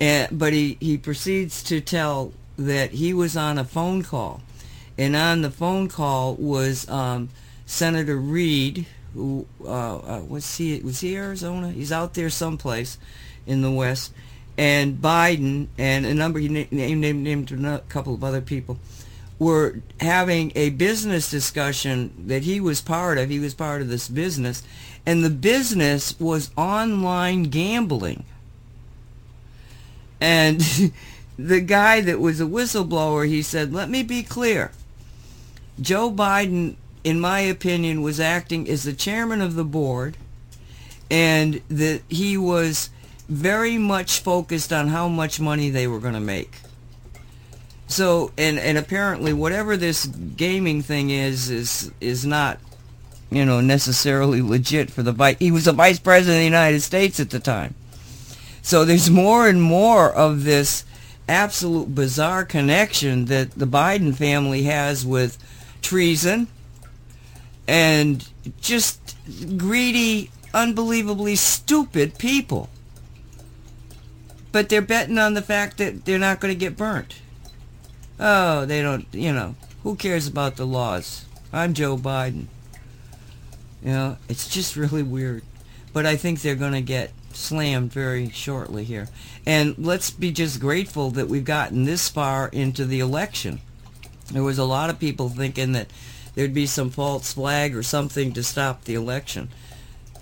And, but he, he proceeds to tell that he was on a phone call and on the phone call was um, Senator Reid, who uh, uh, was he was he Arizona? He's out there someplace in the West, and Biden and a number he named, named, named a couple of other people were having a business discussion that he was part of. He was part of this business, and the business was online gambling. And the guy that was a whistleblower, he said, "Let me be clear. Joe Biden, in my opinion, was acting as the chairman of the board, and that he was very much focused on how much money they were going to make." So, and and apparently, whatever this gaming thing is, is is not, you know, necessarily legit for the vice. He was the vice president of the United States at the time. So there's more and more of this absolute bizarre connection that the Biden family has with treason and just greedy, unbelievably stupid people. But they're betting on the fact that they're not going to get burnt. Oh, they don't, you know, who cares about the laws? I'm Joe Biden. You know, it's just really weird. But I think they're going to get slammed very shortly here. And let's be just grateful that we've gotten this far into the election. There was a lot of people thinking that there'd be some false flag or something to stop the election.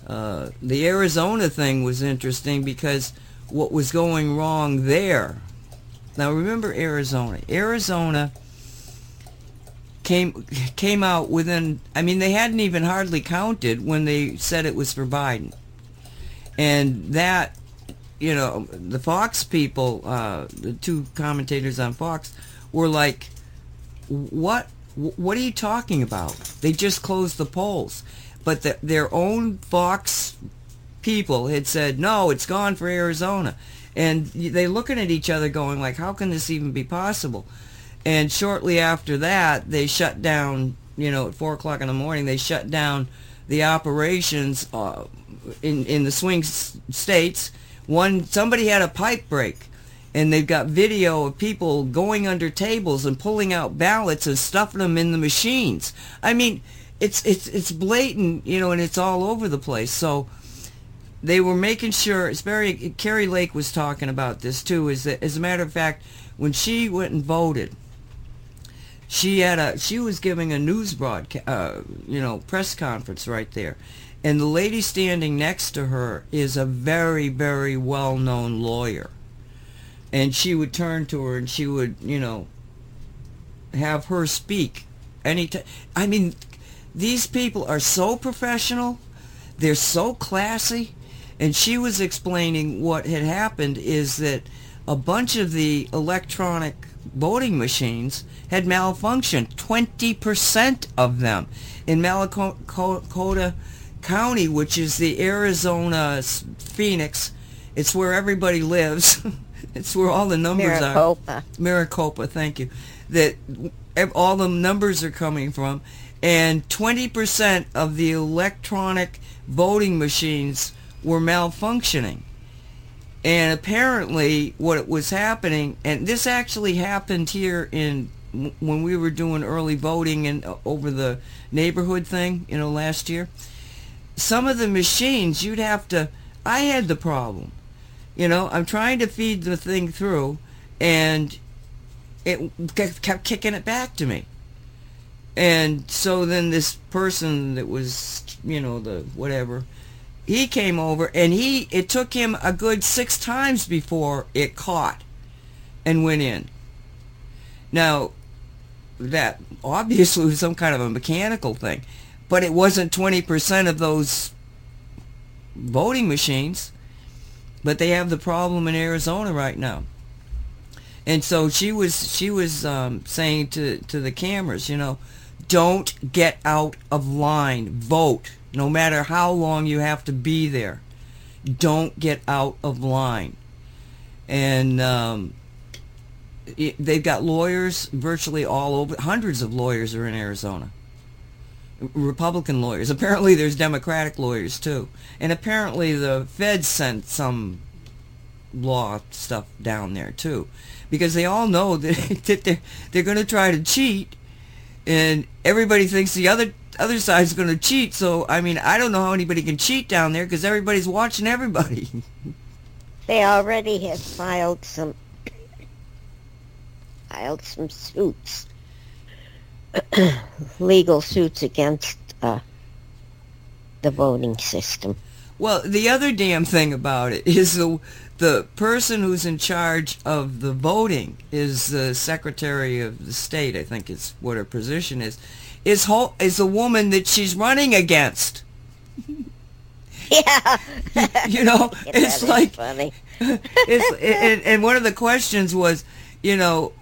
Uh, the Arizona thing was interesting because what was going wrong there now remember Arizona. Arizona came came out within I mean they hadn't even hardly counted when they said it was for Biden. And that you know, the Fox people, uh, the two commentators on Fox were like what what are you talking about? They just closed the polls. But the, their own Fox people had said, no, it's gone for Arizona and they looking at each other going like how can this even be possible and shortly after that they shut down you know at four o'clock in the morning they shut down the operations uh, in in the swing s- states one somebody had a pipe break and they've got video of people going under tables and pulling out ballots and stuffing them in the machines i mean it's it's it's blatant you know and it's all over the place so they were making sure. It's very. Kari Lake was talking about this too. Is that as a matter of fact, when she went and voted, she had a. She was giving a news broadcast, uh, you know, press conference right there, and the lady standing next to her is a very, very well-known lawyer, and she would turn to her and she would, you know, have her speak anytime. I mean, these people are so professional. They're so classy and she was explaining what had happened is that a bunch of the electronic voting machines had malfunctioned. 20% of them in Malacoda County, which is the Arizona Phoenix. It's where everybody lives. it's where all the numbers Maricopa. are. Maricopa, thank you. That all the numbers are coming from. And 20% of the electronic voting machines were malfunctioning. And apparently what was happening, and this actually happened here in when we were doing early voting and over the neighborhood thing, you know, last year. Some of the machines you'd have to I had the problem. You know, I'm trying to feed the thing through and it kept kicking it back to me. And so then this person that was, you know, the whatever, he came over and he it took him a good six times before it caught and went in now that obviously was some kind of a mechanical thing but it wasn't 20% of those voting machines but they have the problem in arizona right now And so she was she was um, saying to to the cameras, you know, don't get out of line. Vote, no matter how long you have to be there. Don't get out of line. And um, it, they've got lawyers virtually all over. Hundreds of lawyers are in Arizona. Republican lawyers. Apparently, there's Democratic lawyers too, and apparently the feds sent some law stuff down there too, because they all know that, that they're they're going to try to cheat, and everybody thinks the other other side's going to cheat. So I mean, I don't know how anybody can cheat down there because everybody's watching everybody. They already have filed some filed some suits, legal suits against uh, the voting system. Well, the other damn thing about it is the the person who's in charge of the voting is the Secretary of the State. I think is what her position is. Is ho- is the woman that she's running against. Yeah, You know, it's like funny. it's and, and one of the questions was, you know,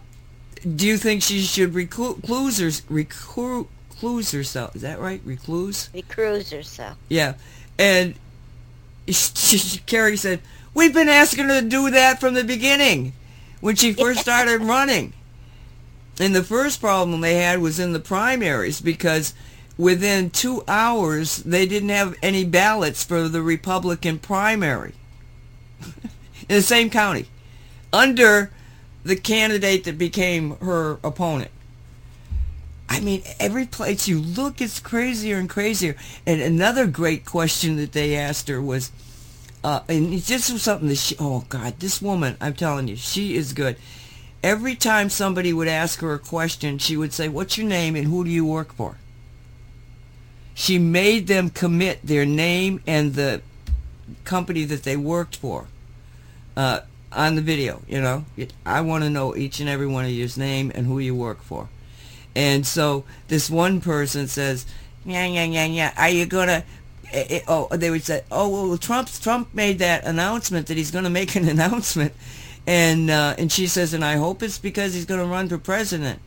do you think she should recluse her, recluse herself? Is that right? Recluse? Recluse herself. Yeah. And she, she, Kari said, we've been asking her to do that from the beginning when she first started running. And the first problem they had was in the primaries because within two hours they didn't have any ballots for the Republican primary in the same county under the candidate that became her opponent. I mean, every place you look, it's crazier and crazier. And another great question that they asked her was, uh, and this was something that she, oh God, this woman, I'm telling you, she is good. Every time somebody would ask her a question, she would say, what's your name and who do you work for? She made them commit their name and the company that they worked for uh, on the video, you know. I want to know each and every one of your name and who you work for. And so this one person says, yeah, yeah, yeah, yeah, are you going to, oh, they would say, oh, well, Trump, Trump made that announcement that he's going to make an announcement. And, uh, and she says, and I hope it's because he's going to run for president.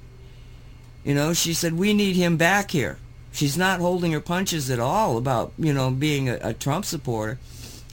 You know, she said, we need him back here. She's not holding her punches at all about, you know, being a, a Trump supporter.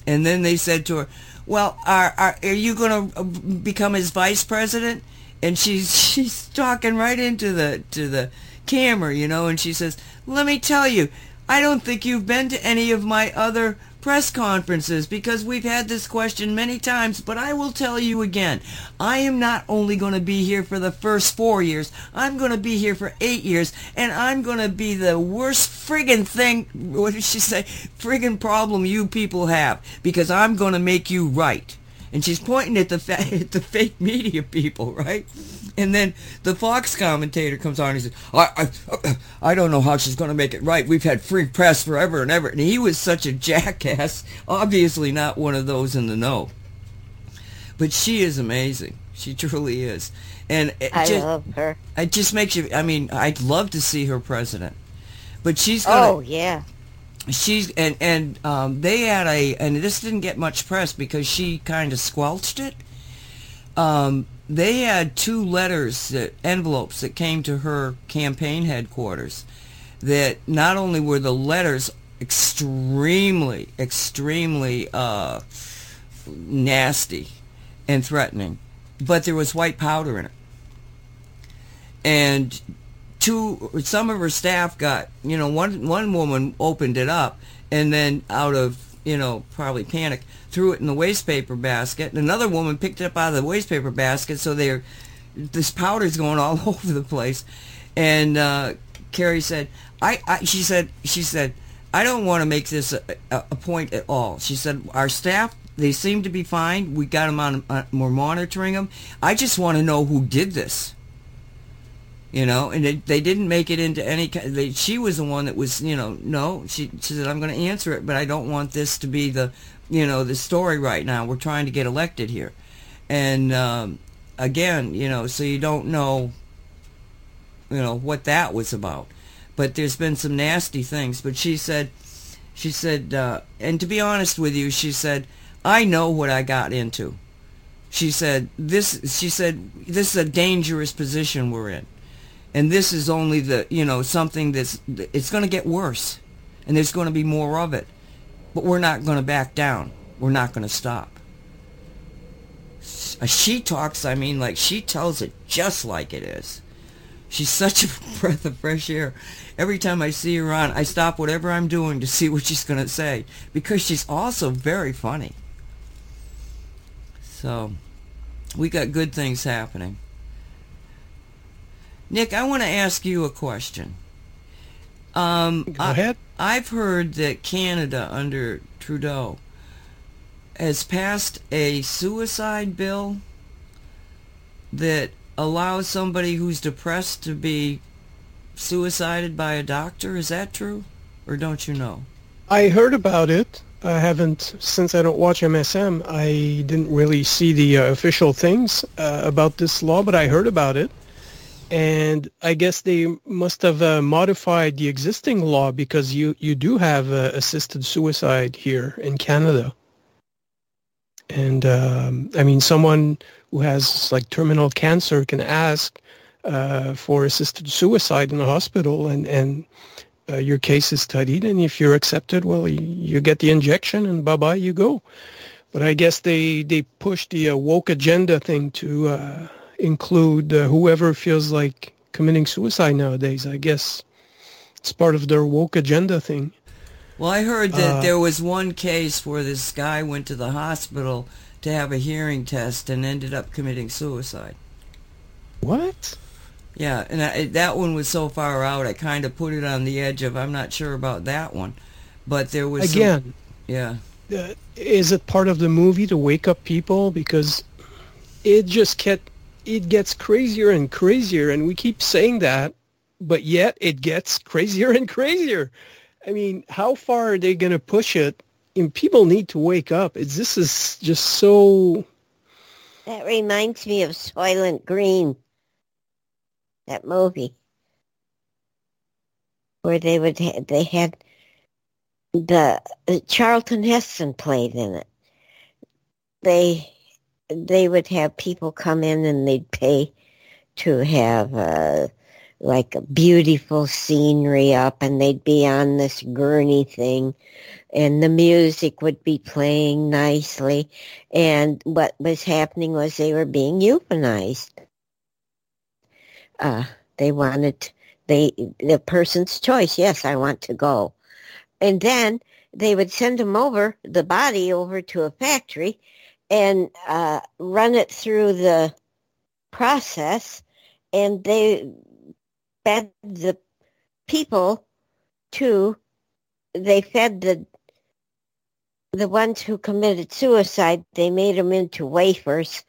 And then they said to her, well, are, are, are you going to uh, become his vice president? And she's, she's talking right into the, to the camera, you know, and she says, let me tell you, I don't think you've been to any of my other press conferences because we've had this question many times, but I will tell you again. I am not only going to be here for the first four years, I'm going to be here for eight years, and I'm going to be the worst friggin' thing, what did she say, friggin' problem you people have because I'm going to make you right. And she's pointing at the, fa- at the fake media people, right? And then the Fox commentator comes on and he says, I, I, I don't know how she's going to make it right. We've had free press forever and ever. And he was such a jackass, obviously not one of those in the know. But she is amazing. She truly is. And it I just, love her. it just makes you, I mean, I'd love to see her president. But she's going to Oh yeah. she's and and um, they had a and this didn't get much press because she kind of squelched it. Um, they had two letters that envelopes that came to her campaign headquarters that not only were the letters extremely extremely uh, nasty and threatening, but there was white powder in it. And two some of her staff got you know one one woman opened it up and then out of you know probably panic threw it in the waste paper basket and another woman picked it up out of the waste paper basket so they're this powder's going all over the place and uh Kari said i, I she said she said i don't want to make this a, a, point at all she said our staff they seem to be fine we got them on uh, we're monitoring them i just want to know who did this you know, and they, they didn't make it into any. They, she was the one that was, you know, no. She, she said, "I'm going to answer it, but I don't want this to be the, you know, the story right now. We're trying to get elected here, and um, again, you know, so you don't know, you know, what that was about. But there's been some nasty things. But she said, she said, uh, and to be honest with you, she said, I know what I got into. She said this. She said this is a dangerous position we're in, and this is only the you know something that's it's going to get worse, and there's going to be more of it, but we're not going to back down. We're not going to stop. Uh, She talks. I mean, like she tells it just like it is. She's such a breath of fresh air. Every time I see her on, I stop whatever I'm doing to see what she's going to say because she's also very funny. So, we got good things happening. Nick, I want to ask you a question. Um, Go I- ahead. I've heard that Canada under Trudeau has passed a suicide bill that allows somebody who's depressed to be suicided by a doctor. Is that true? Or don't you know? I heard about it. I haven't, since I don't watch MSM, I didn't really see the uh, official things uh, about this law, but I heard about it. And I guess they must have uh, modified the existing law because you, you do have uh, assisted suicide here in Canada. And um, I mean, someone who has like terminal cancer can ask uh, for assisted suicide in a hospital and, and uh, your case is studied, and if you're accepted, well, you, you get the injection, and bye bye, you go. But I guess they they push the uh, woke agenda thing to uh, include uh, whoever feels like committing suicide nowadays. I guess it's part of their woke agenda thing. Well, I heard that Uh, there was one case where this guy went to the hospital to have a hearing test and ended up committing suicide. What? Yeah, and I, that one was so far out, I kind of put it on the edge of I'm not sure about that one. But there was some- Again, yeah. uh, is it part of the movie to wake up people? Because it just kept it gets crazier and crazier, and we keep saying that, but yet it gets crazier and crazier. I mean, how far are they going to push it? And people need to wake up. It's this is just so. That reminds me of Soylent Green, that movie, where they would ha- they had the uh, Charlton Heston played in it. They they would have people come in and they'd pay to have uh, like a beautiful scenery up, and they'd be on this gurney thing, and the music would be playing nicely and what was happening was they were being euthanized. Uh, they wanted they the person's choice. Yes, I want to go, and then they would send them over the body over to a factory and uh, run it through the process, and they fed the people to they fed the the ones who committed suicide, they made them into wafers,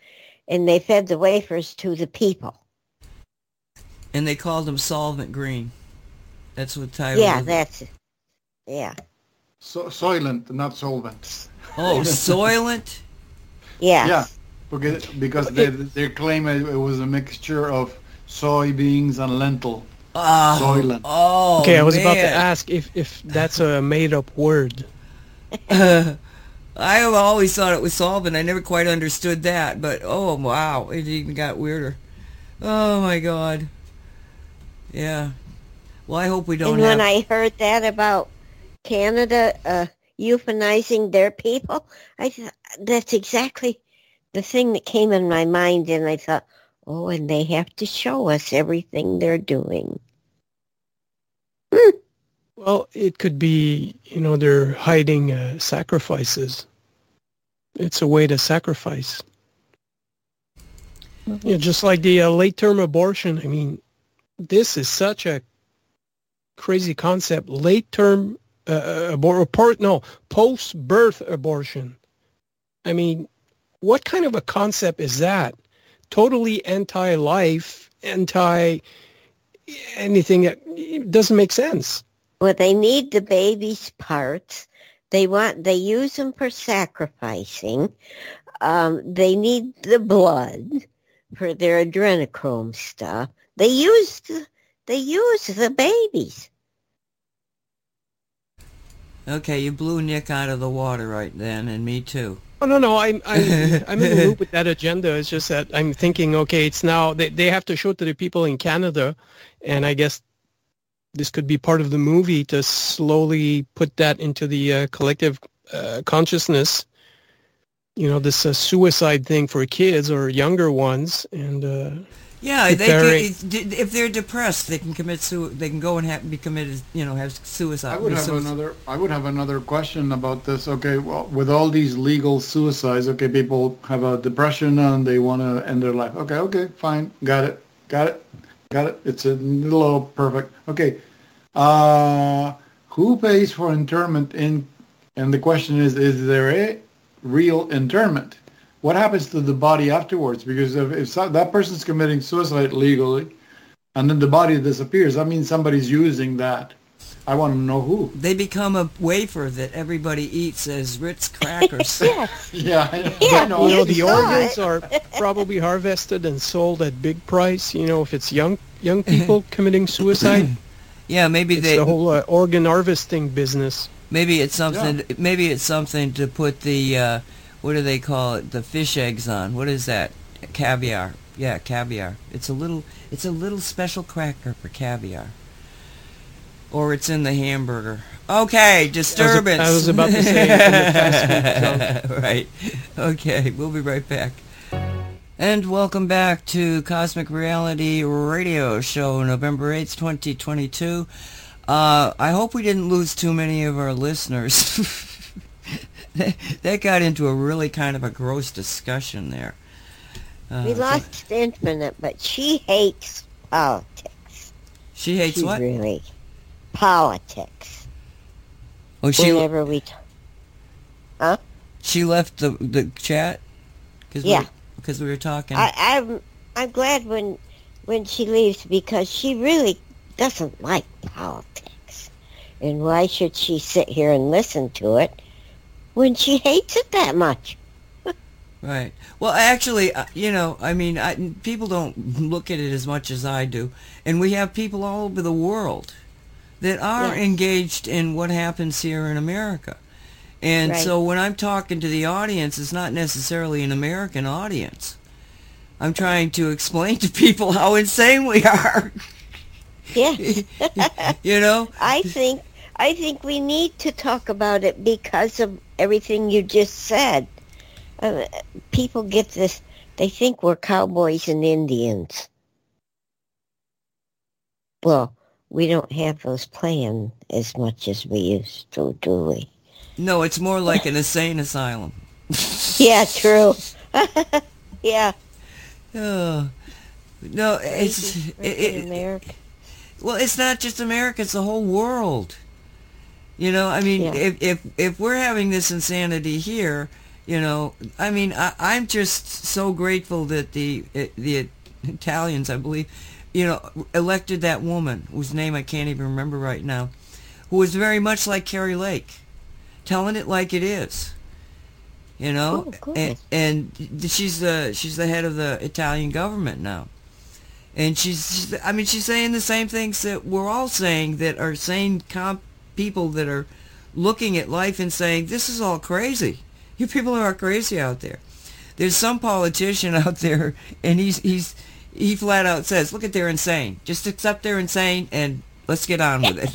and they fed the wafers to the people. And they called them Solvent Green. That's what the title Yeah, of- that's it. Yeah, So, soylent, not solvent. Oh, Soylent? Yeah. Yeah, because, because they, they claim it, it was a mixture of soybeans and lentil. Oh, Soylent. Oh, okay, I was about to ask if if that's a made up word. I have always thought it was solvent. I never quite understood that, but oh wow, it even got weirder. Oh my god. Yeah. Well, I hope we don't And when have. I heard that about Canada uh, euthanizing their people, I thought that's exactly the thing that came in my mind, and I thought, oh, and they have to show us everything they're doing. Well, it could be, you know, they're hiding uh, sacrifices. It's a way to sacrifice. Yeah, just like the uh, late-term abortion. I mean, this is such a crazy concept. Late-term uh, abortion, no, post-birth abortion. I mean, what kind of a concept is that? Totally anti-life, anti anything that doesn't make sense. Well, they need the baby's parts. They want they use them for sacrificing. Um, they need the blood for their adrenochrome stuff. They use the, they use the babies. Okay, you blew Nick out of the water right then, and me too. Oh no, no, I'm I'm I'm in the loop with that agenda. It's just that I'm thinking, okay, it's now they they have to show it to the people in Canada, and I guess this could be part of the movie to slowly put that into the uh, collective uh, consciousness. You know, this uh, suicide thing for kids or younger ones, and uh, Yeah, they Preparing- can, if they're depressed, they can commit su- They can go and have, be committed. You know, have suicide. I would have suic- another. I would have another question about this. Okay, well, with all these legal suicides, okay, people have a depression and they want to end their life. Okay, okay, fine, got it, got it, got it. It's a little perfect. Okay, uh, who pays for interment in? And the question is, is there a real interment? What happens to the body afterwards? Because if, if so, that person's committing suicide legally, and then the body disappears, that means somebody's using that. I want to know who. They become a wafer that everybody eats as Ritz crackers. Yes. Yeah, I know. Yeah, I you know the organs are probably harvested and sold at big price. You know, if it's young young people committing suicide, yeah, maybe it's they. the whole uh, organ harvesting business. Maybe it's something. Maybe it's something to put the. Uh, what do they call it? The fish eggs on. What is that? Caviar. Yeah, caviar. It's a little. It's a little special cracker for caviar. Or it's in the hamburger. Okay, disturbance. I was about to say fast food right. Okay, we'll be right back. And welcome back to Cosmic Reality Radio Show, November 8th, 2022. Uh, I hope we didn't lose too many of our listeners. that, that got into a really kind of a gross discussion there. Uh, We lost Infinite, but she hates politics. She hates she what? really politics. Oh, she Whenever we, t- she left the the chat. Cause Yeah. We, because we were talking. I, I'm I'm glad when when she leaves because she really doesn't like politics, and why should she sit here and listen to it when she hates it that much? Right. Well, actually, uh, you know, I mean, I, people don't look at it as much as I do, and we have people all over the world that are Yes. engaged in what happens here in America. And Right. so when I'm talking to the audience, it's not necessarily an American audience. I'm trying to explain to people how insane we are. Yeah. you know? I think I think we need to talk about it because of everything you just said. Uh, people get this; they think we're cowboys and Indians. Well, we don't have those playing as much as we used to, do we? No, it's more like an insane asylum. Yeah, true. yeah, Oh. No, it's it, it, America. Well, it's not just America; it's the whole world. You know, I mean, Yeah. if if if we're having this insanity here, you know, I mean, I, I'm just so grateful that the eh, the Italians, I believe, you know, elected that woman whose name I can't even remember right now, who was very much like Kari Lake, telling it like it is. You know, Oh, and, and she's the she's the head of the Italian government now and she's, she's i mean she's saying the same things that we're all saying that are sane comp people that are looking at life and saying this is all crazy. You people are crazy out there. There's some politician out there and he's he's he flat out says look at they're insane. Just accept they're insane and let's get on with it.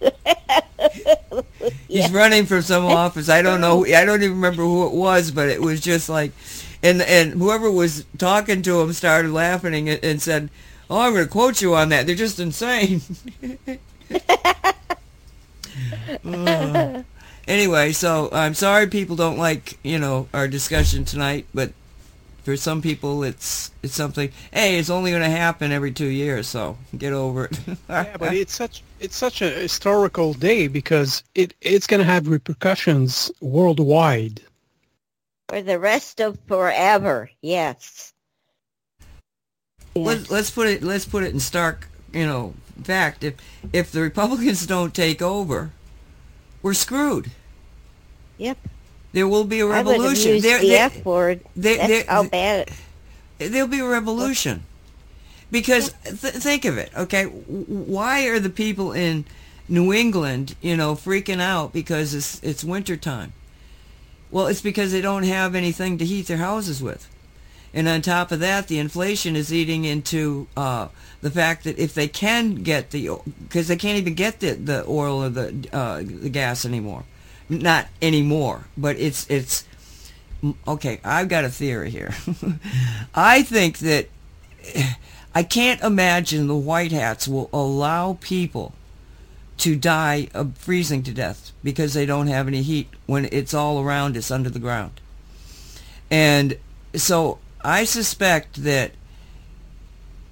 He's running for some office. I don't know i don't even remember who it was but it was just like and and whoever was talking to him started laughing and, and said, "Oh, I'm going to quote you on that. They're just insane." Uh, anyway, so I'm sorry people don't like you know our discussion tonight, but for some people it's it's something. Hey, it's only going to happen every two years, so get over it. yeah, but it's such it's such a historical day because it it's going to have repercussions worldwide. For the rest of forever, yes. let's, let's put it let's put it in stark you know fact if if the republicans don't take over we're screwed Yep. there will be a I would have revolution used there, the F word. there- That's there- how bad it there'll be a revolution because th- think of it okay why are the people in new england you know freaking out because it's it's winter time Well, it's because they don't have anything to heat their houses with. And on top of that, the inflation is eating into uh, the fact that if they can get the, because they can't even get the, the oil or the uh, the gas anymore, not anymore, but it's it's okay. I've got a theory here. I think that I can't imagine the white hats will allow people to die of freezing to death because they don't have any heat when it's all around us under the ground. And so I suspect that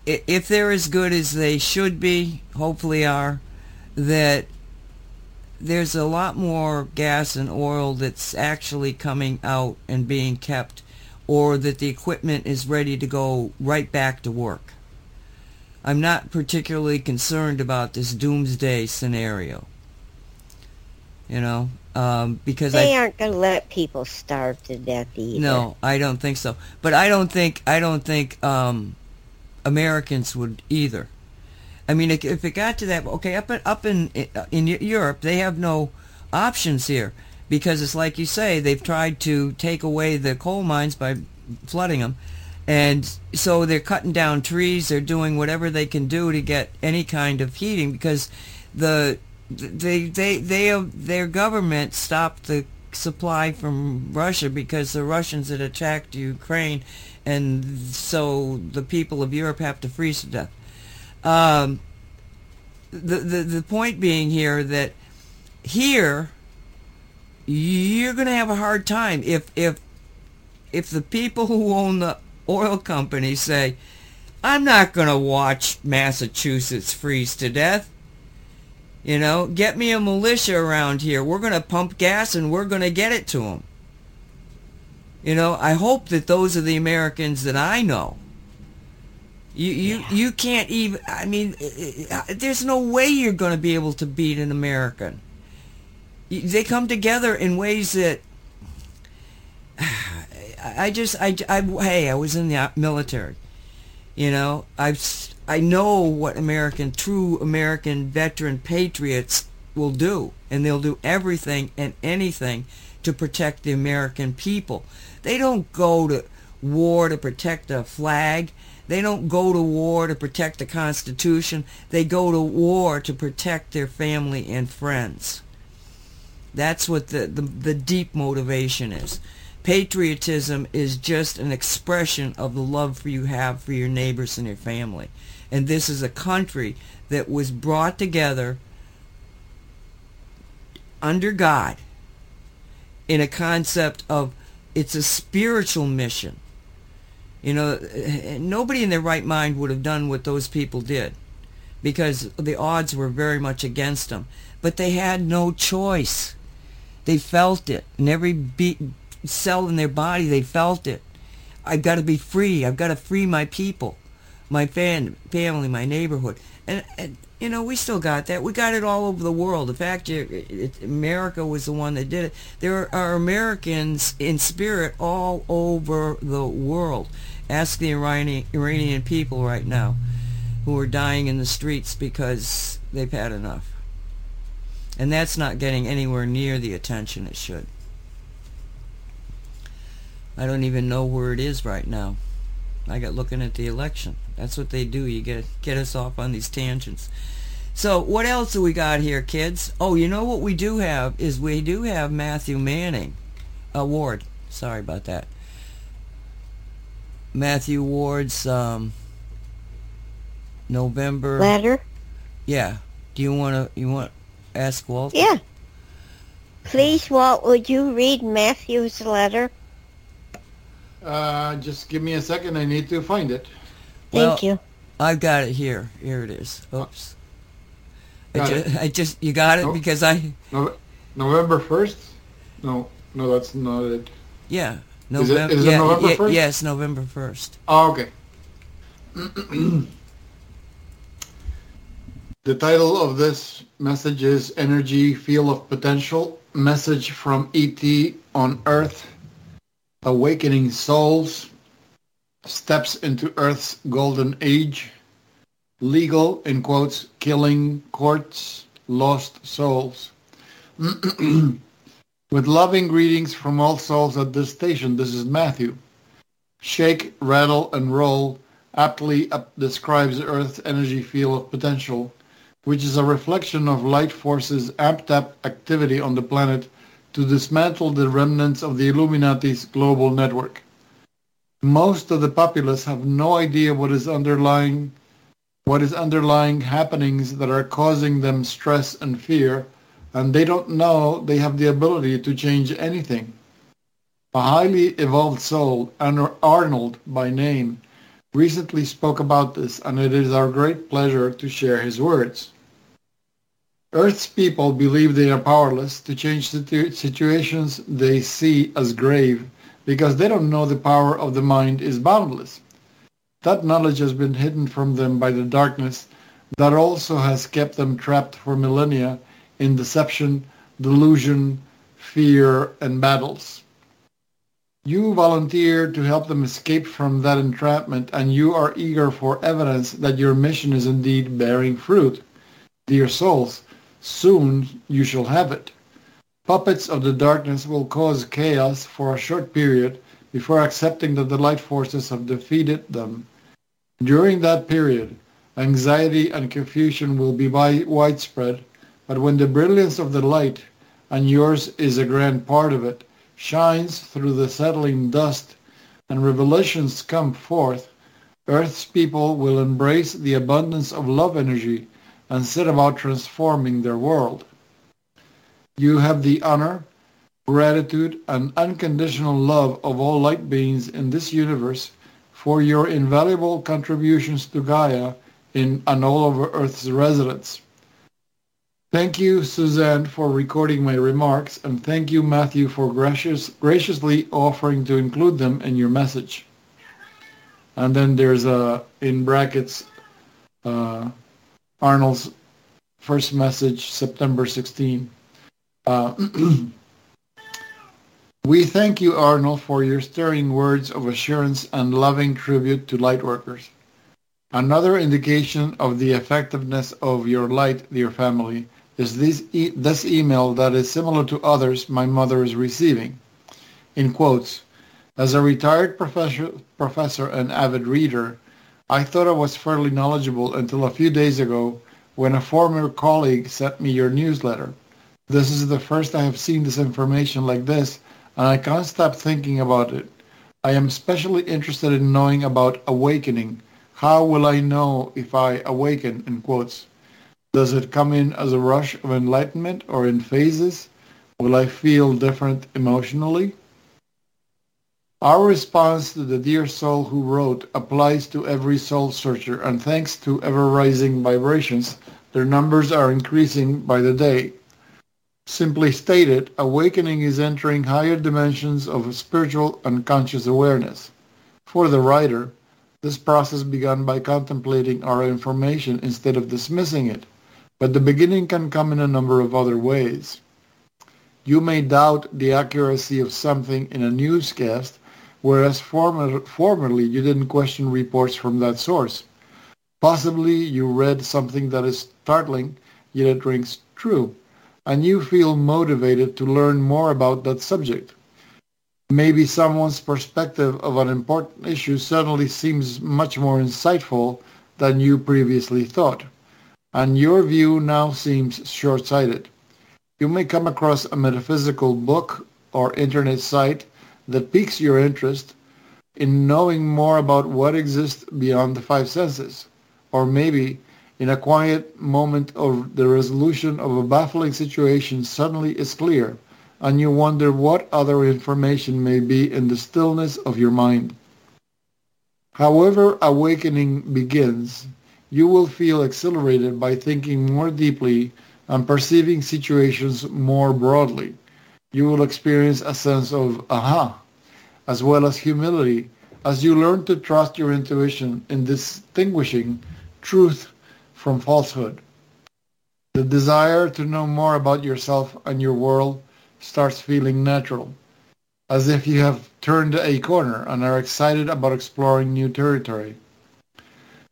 if they're as good as they should be, hopefully are, that there's a lot more gas and oil that's actually coming out and being kept or that the equipment is ready to go right back to work. I'm not particularly concerned about this doomsday scenario. You know, um, because They I aren't going to let people starve to death either. no, I don't think so. But I don't think I don't think um, Americans would either. I mean, if if it got to that, okay, up in up in in Europe, they have no options here because it's like you say, they've tried to take away the coal mines by flooding them, and so they're cutting down trees. They're doing whatever they can do to get any kind of heating because the they they they their government stopped the supply from Russia because the Russians had attacked Ukraine, and so the people of Europe have to freeze to death. Um, the, the the point being here that here you're going to have a hard time if if if the people who own the oil companies say, "I'm not going to watch Massachusetts freeze to death." You know, get me a militia around here. We're going to pump gas and we're going to get it to them. You know, I hope that those are the Americans that I know. You you you can't even. I mean, there's no way you're going to be able to beat an American. They come together in ways that. I just I, I hey I was in the military, you know I've I know what American true American veteran patriots will do, and they'll do everything and anything to protect the American people. They don't go to war to protect a flag. They don't go to war to protect the Constitution. They go to war to protect their family and friends. That's what the, the, the deep motivation is. Patriotism is just an expression of the love you have for your neighbors and your family. And this is a country that was brought together under God in a concept of it's a spiritual mission. You know, nobody in their right mind would have done what those people did because the odds were very much against them. But they had no choice. They felt it. In every beat, cell in their body, they felt it. I've got to be free. I've got to free my people, my fan, family, my neighborhood. And, and you know, we still got that. We got it all over the world. The fact it, it, America was the one that did it. There are Americans in spirit all over the world. Ask the Iranian, Iranian people right now who are dying in the streets because they've had enough. And that's not getting anywhere near the attention it should. I don't even know where it is right now. I got looking at the election. That's what they do. You get get us off on these tangents. So what else do we got here, kids? Oh, you know what we do have is we do have Matthew Manning, Award. Sorry about that. Matthew Ward's um, November. Letter? Yeah. Do you want to you want ask Walt? Yeah. Please, Walt, would you read Matthew's letter? Uh, just give me a second. I need to find it. Thank Well, you. I've got it here. Here it is. Oops. I Got just, it. I just you got it because I No, November first? No, no, that's not it. yeah November is it yeah, November yeah 1st? yes November first. Oh, okay. the title of this message is Energy Field of Potential Message from ET on Earth Awakening Souls Steps into Earth's Golden Age Legal, in quotes, Killing Courts Lost Souls. With loving greetings from all souls at this station, this is Matthew. Shake, rattle, and roll aptly describes Earth's energy field of potential, which is a reflection of light forces amped up activity on the planet to dismantle the remnants of the Illuminati's global network. Most of the populace have no idea what is underlying what is underlying happenings that are causing them stress and fear, and they don't know they have the ability to change anything. A highly evolved soul, Arnold by name, recently spoke about this, and it is our great pleasure to share his words. Earth's people believe they are powerless to change situ- situations they see as grave because they don't know the power of the mind is boundless. That knowledge has been hidden from them by the darkness that also has kept them trapped for millennia in deception, delusion, fear, and battles. You volunteer to help them escape from that entrapment, and you are eager for evidence that your mission is indeed bearing fruit. Dear souls, soon you shall have it. Puppets of the darkness will cause chaos for a short period before accepting that the light forces have defeated them. During that period, anxiety and confusion will be widespread, but when the brilliance of the light, and yours is a grand part of it, shines through the settling dust and revelations come forth, Earth's people will embrace the abundance of love energy and set about transforming their world. You have the honor, gratitude, and unconditional love of all light beings in this universe for your invaluable contributions to Gaia in and all over Earth's residents. Thank you, Suzanne, for recording my remarks, and thank you, Matthew, for gracious, graciously offering to include them in your message. And then there's a, in brackets, uh, Arnold's first message, September 16. Uh, we thank you, Arnold, for your stirring words of assurance and loving tribute to lightworkers. Another indication of the effectiveness of your light, dear family, is this, e- this email that is similar to others my mother is receiving. In quotes, as a retired professor, professor and avid reader, I thought I was fairly knowledgeable until a few days ago when a former colleague sent me your newsletter. This is the first I have seen this information like this, and I can't stop thinking about it. I am especially interested in knowing about awakening. How will I know if I awaken, in quotes? Does it come in as a rush of enlightenment or in phases? Will I feel different emotionally? Our response to the dear soul who wrote applies to every soul searcher, and thanks to ever-rising vibrations, their numbers are increasing by the day. Simply stated, awakening is entering higher dimensions of spiritual and conscious awareness. For the writer, this process began by contemplating our information instead of dismissing it, but the beginning can come in a number of other ways. You may doubt the accuracy of something in a newscast, whereas former, formerly you didn't question reports from that source. Possibly you read something that is startling, yet it rings true and you feel motivated to learn more about that subject. Maybe someone's perspective of an important issue suddenly seems much more insightful than you previously thought, and your view now seems short-sighted. You may come across a metaphysical book or internet site that piques your interest in knowing more about what exists beyond the five senses, or maybe in a quiet moment of the resolution of a baffling situation suddenly is clear, and you wonder what other information may be in the stillness of your mind. However awakening begins, you will feel exhilarated by thinking more deeply and perceiving situations more broadly. You will experience a sense of aha, as well as humility, as you learn to trust your intuition in distinguishing truth from falsehood. The desire to know more about yourself and your world starts feeling natural, as if you have turned a corner and are excited about exploring new territory.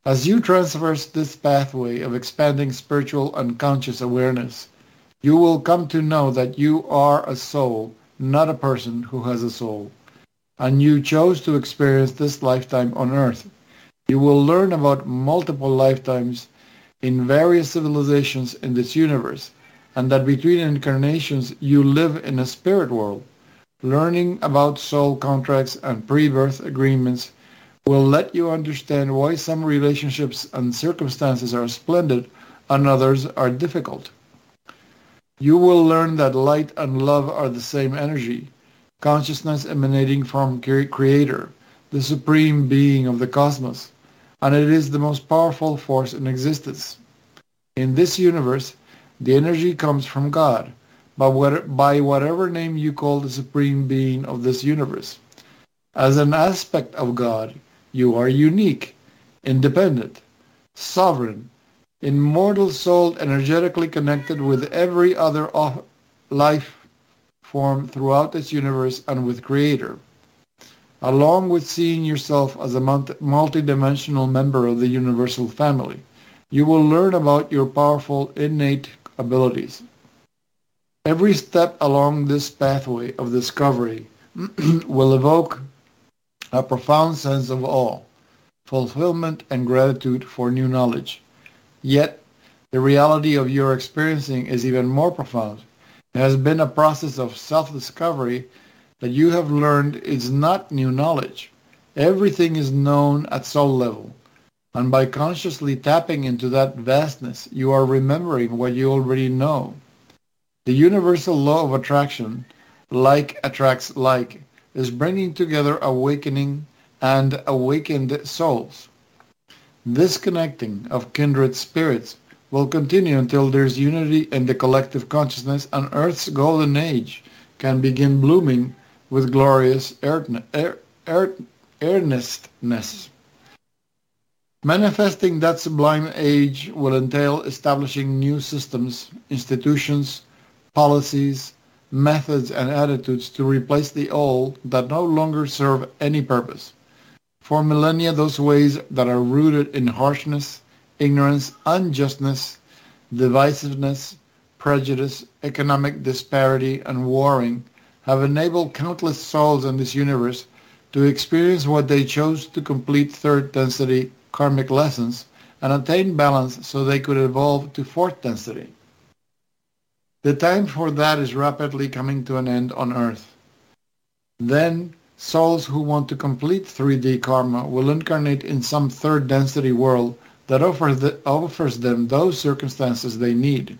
As you traverse this pathway of expanding spiritual and conscious awareness, You will come to know that you are a soul, not a person who has a soul. And you chose to experience this lifetime on earth. You will learn about multiple lifetimes in various civilizations in this universe, and that between incarnations you live in a spirit world. Learning about soul contracts and pre-birth agreements will let you understand why some relationships and circumstances are splendid and others are difficult. You will learn that light and love are the same energy, consciousness emanating from Creator, the supreme being of the cosmos, and it is the most powerful force in existence. In this universe, the energy comes from God, by whatever name you call the supreme being of this universe. As an aspect of God, you are unique, independent, sovereign, immortal soul energetically connected with every other life form throughout this universe and with Creator, along with seeing yourself as a multi-dimensional member of the universal family. You will learn about your powerful innate abilities. Every step along this pathway of discovery will evoke a profound sense of awe, fulfillment, and gratitude for new knowledge. Yet, the reality of your experiencing is even more profound. It has been a process of self-discovery that you have learned is not new knowledge. Everything is known at soul level. And by consciously tapping into that vastness, you are remembering what you already know. The universal law of attraction, like attracts like, is bringing together awakening and awakened souls. This connecting of kindred spirits will continue until there's unity in the collective consciousness and Earth's golden age can begin blooming with glorious er, er, earnestness. Manifesting that sublime age will entail establishing new systems, institutions, policies, methods, and attitudes to replace the old that no longer serve any purpose. For millennia, those ways that are rooted in harshness, ignorance, unjustness, divisiveness, prejudice, economic disparity, and warring have enabled countless souls in this universe to experience what they chose to complete third density karmic lessons and attain balance so they could evolve to fourth density. The time for that is rapidly coming to an end on Earth. Then Souls who want to complete 3D karma will incarnate in some third density world that offers, the, offers them those circumstances they need.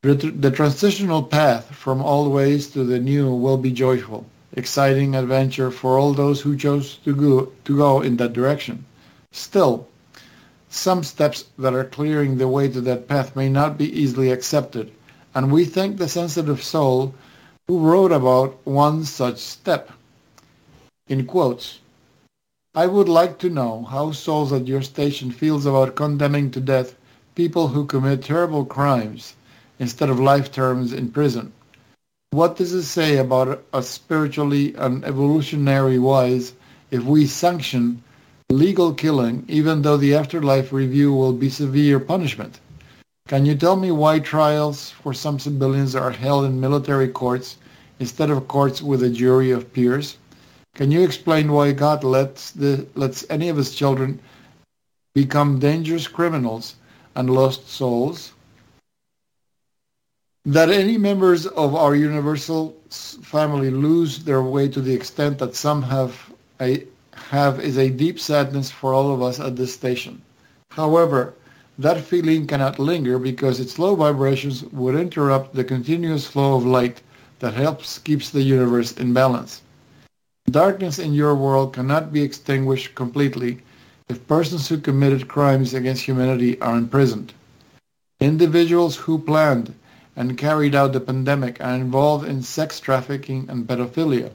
The, transitional path from old ways to the new will be joyful, exciting adventure for all those who chose to go, to go in that direction. Still, some steps that are clearing the way to that path may not be easily accepted, and we thank the sensitive soul who wrote about one such step in quotes. I would like to know how souls at your station feels about condemning to death people who commit terrible crimes instead of life terms in prison. What does it say about us spiritually and evolutionary wise if we sanction legal killing even though the afterlife review will be severe punishment? Can you tell me why trials for some civilians are held in military courts instead of courts with a jury of peers? Can you explain why God lets the lets any of his children become dangerous criminals and lost souls? That any members of our universal family lose their way to the extent that some have a, have is a deep sadness for all of us at this station. However, that feeling cannot linger because its low vibrations would interrupt the continuous flow of light that helps keeps the universe in balance. Darkness in your world cannot be extinguished completely if persons who committed crimes against humanity are imprisoned. Individuals who planned and carried out the pandemic are involved in sex trafficking and pedophilia,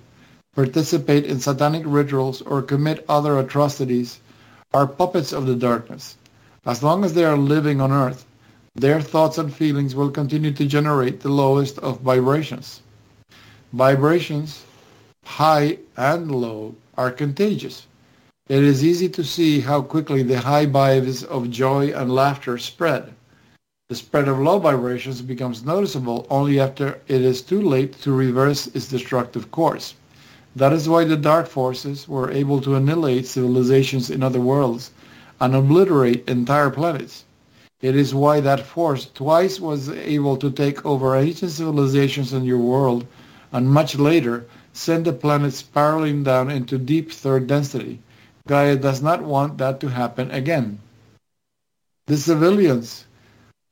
participate in satanic rituals, or commit other atrocities are puppets of the darkness. As long as they are living on earth, their thoughts and feelings will continue to generate the lowest of vibrations. Vibrations high and low, are contagious. It is easy to see how quickly the high vibes of joy and laughter spread. The spread of low vibrations becomes noticeable only after it is too late to reverse its destructive course. That is why the dark forces were able to annihilate civilizations in other worlds and obliterate entire planets. It is why that force twice was able to take over ancient civilizations in your world and much later send the planets spiraling down into deep third density. Gaia does not want that to happen again. The civilians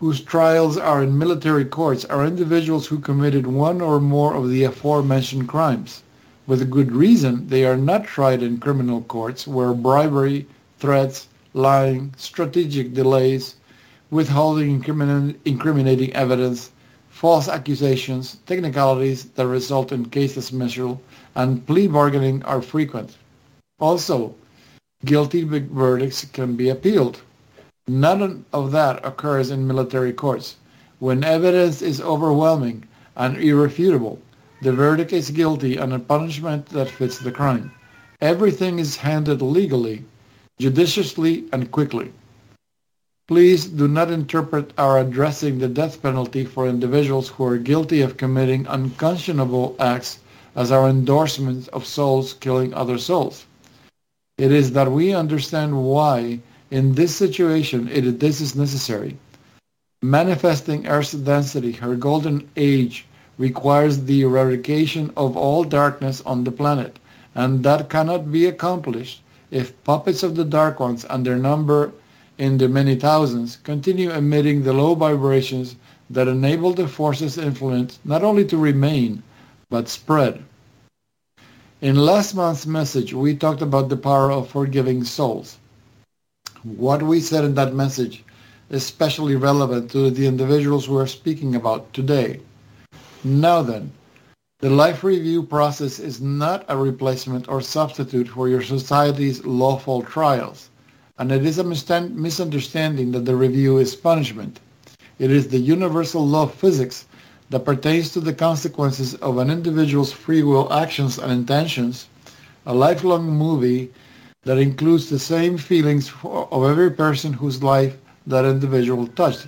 whose trials are in military courts are individuals who committed one or more of the aforementioned crimes. With good reason, they are not tried in criminal courts where bribery, threats, lying, strategic delays, withholding incriminating evidence, false accusations, technicalities that result in case dismissal, and plea bargaining are frequent. Also, guilty verdicts can be appealed. None of that occurs in military courts. When evidence is overwhelming and irrefutable, the verdict is guilty and a punishment that fits the crime. Everything is handled legally, judiciously, and quickly. Please do not interpret our addressing the death penalty for individuals who are guilty of committing unconscionable acts as our endorsement of souls killing other souls. It is that we understand why in this situation, it, this is necessary. Manifesting Earth's density, her golden age, requires the eradication of all darkness on the planet, and that cannot be accomplished if puppets of the Dark Ones and their number in the many thousands continue emitting the low vibrations that enable the force's influence not only to remain, but spread. In last month's message, we talked about the power of forgiving souls what we said in that message is especially relevant to the individuals we are speaking about today. Now then, the life review process is not a replacement or substitute for your society's lawful trials, and it is a misunderstanding that the review is punishment. It is the universal law of physics that pertains to the consequences of an individual's free will actions and intentions, a lifelong movie that includes the same feelings of every person whose life that individual touched.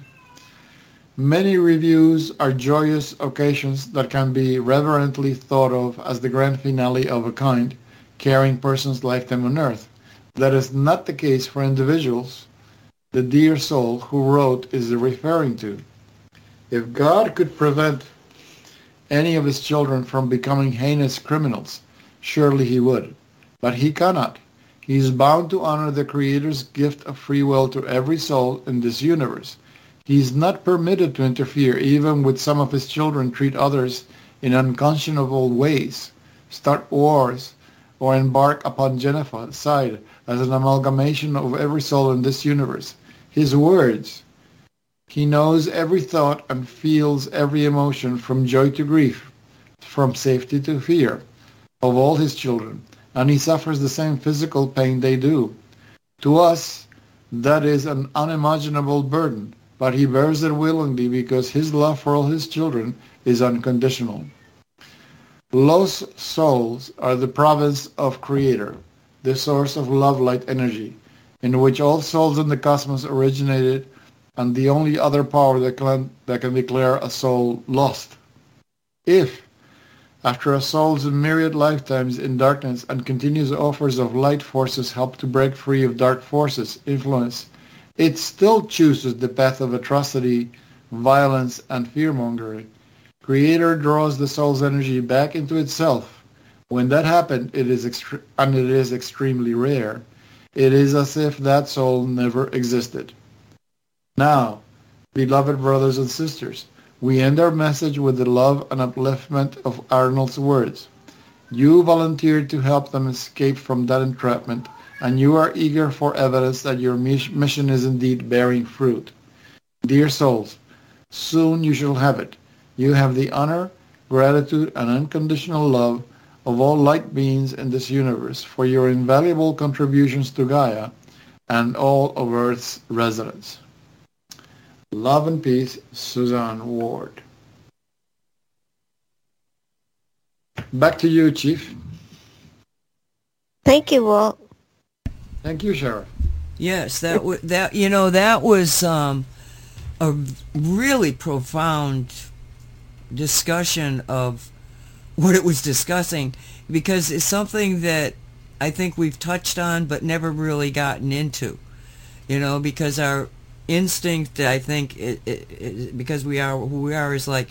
Many reviews are joyous occasions that can be reverently thought of as the grand finale of a kind, carrying person's lifetime on earth. That is not the case for individuals the dear soul who wrote is referring to. If God could prevent any of his children from becoming heinous criminals, surely he would. But he cannot. He is bound to honor the Creator's gift of free will to every soul in this universe. He is not permitted to interfere even with some of his children treat others in unconscionable ways, start wars, or embark upon genocide as an amalgamation of every soul in this universe. His words, he knows every thought and feels every emotion from joy to grief, from safety to fear, of all his children and he suffers the same physical pain they do. To us, that is an unimaginable burden, but he bears it willingly because his love for all his children is unconditional. Lost souls are the province of Creator, the source of love-light energy, in which all souls in the cosmos originated and the only other power that can, that can declare a soul lost. If after a soul's myriad lifetimes in darkness and continuous offers of light forces help to break free of dark forces influence, it still chooses the path of atrocity, violence, and fear-mongering. Creator draws the soul's energy back into itself. When that happens, it is extre- and it is extremely rare. It is as if that soul never existed. Now, beloved brothers and sisters, we end our message with the love and upliftment of Arnold's words. You volunteered to help them escape from that entrapment, and you are eager for evidence that your mission is indeed bearing fruit. Dear souls, soon you shall have it. You have the honor, gratitude, and unconditional love of all light beings in this universe for your invaluable contributions to Gaia and all of Earth's residents. Love and peace, Suzanne Ward. Back to you, Chief. Thank you, Walt. Thank you, Sheriff. Yes, that w- that you know that was um, a really profound discussion of what it was discussing because it's something that I think we've touched on but never really gotten into. You know, because our instinct, that I think, it, it, it, because we are who we are, is like,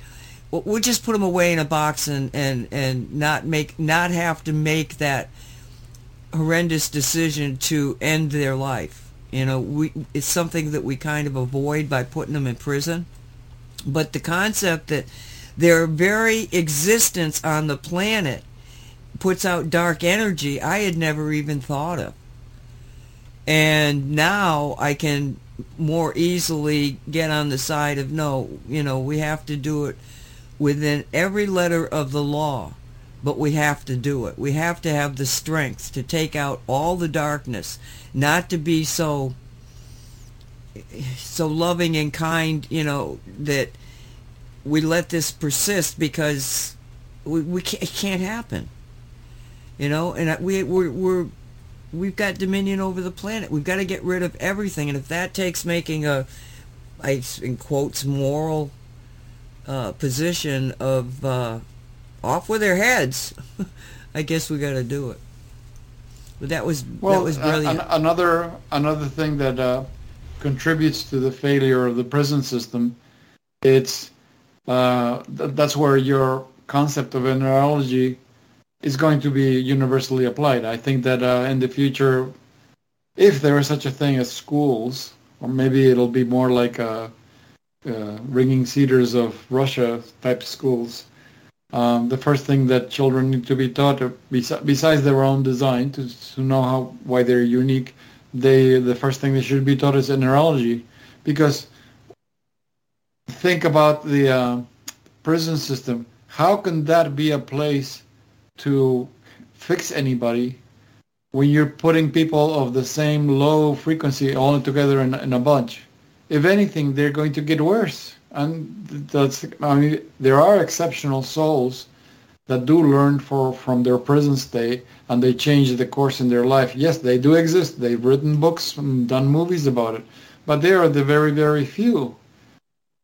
well, we'll just put them away in a box and, and, and not make not have to make that horrendous decision to end their life. You know, we it's something that we kind of avoid by putting them in prison. But the concept that their very existence on the planet puts out dark energy, I had never even thought of. And now I can more easily get on the side of no, you know, we have to do it within every letter of the law, but we have to do it. We have to have the strength to take out all the darkness, not to be so so loving and kind, you know, that we let this persist because we, we can't, it can't happen. You know, and we we're, we're we've got dominion over the planet. We've got to get rid of everything, and if that takes making a, I in quotes, moral uh, position of uh, off with their heads, I guess we got to do it. But that was Well, that was uh, brilliant. an- another another thing that uh, contributes to the failure of the prison system, it's uh, th- that's where your concept of neurology is going to be universally applied. I think that uh, in the future, if there is such a thing as schools, or maybe it'll be more like uh, uh, ringing cedars of Russia type schools. Um, the first thing that children need to be taught, uh, besi- besides their own design, to, to know how why they're unique, they the first thing they should be taught is neurology, because think about the uh, prison system. How can that be a place to fix anybody when you're putting people of the same low frequency all together in, in a bunch? If anything, they're going to get worse. And that's, I mean, there are exceptional souls that do learn for, from their prison stay and they change the course in their life. Yes, they do exist. They've written books and done movies about it. But they are the very, very few.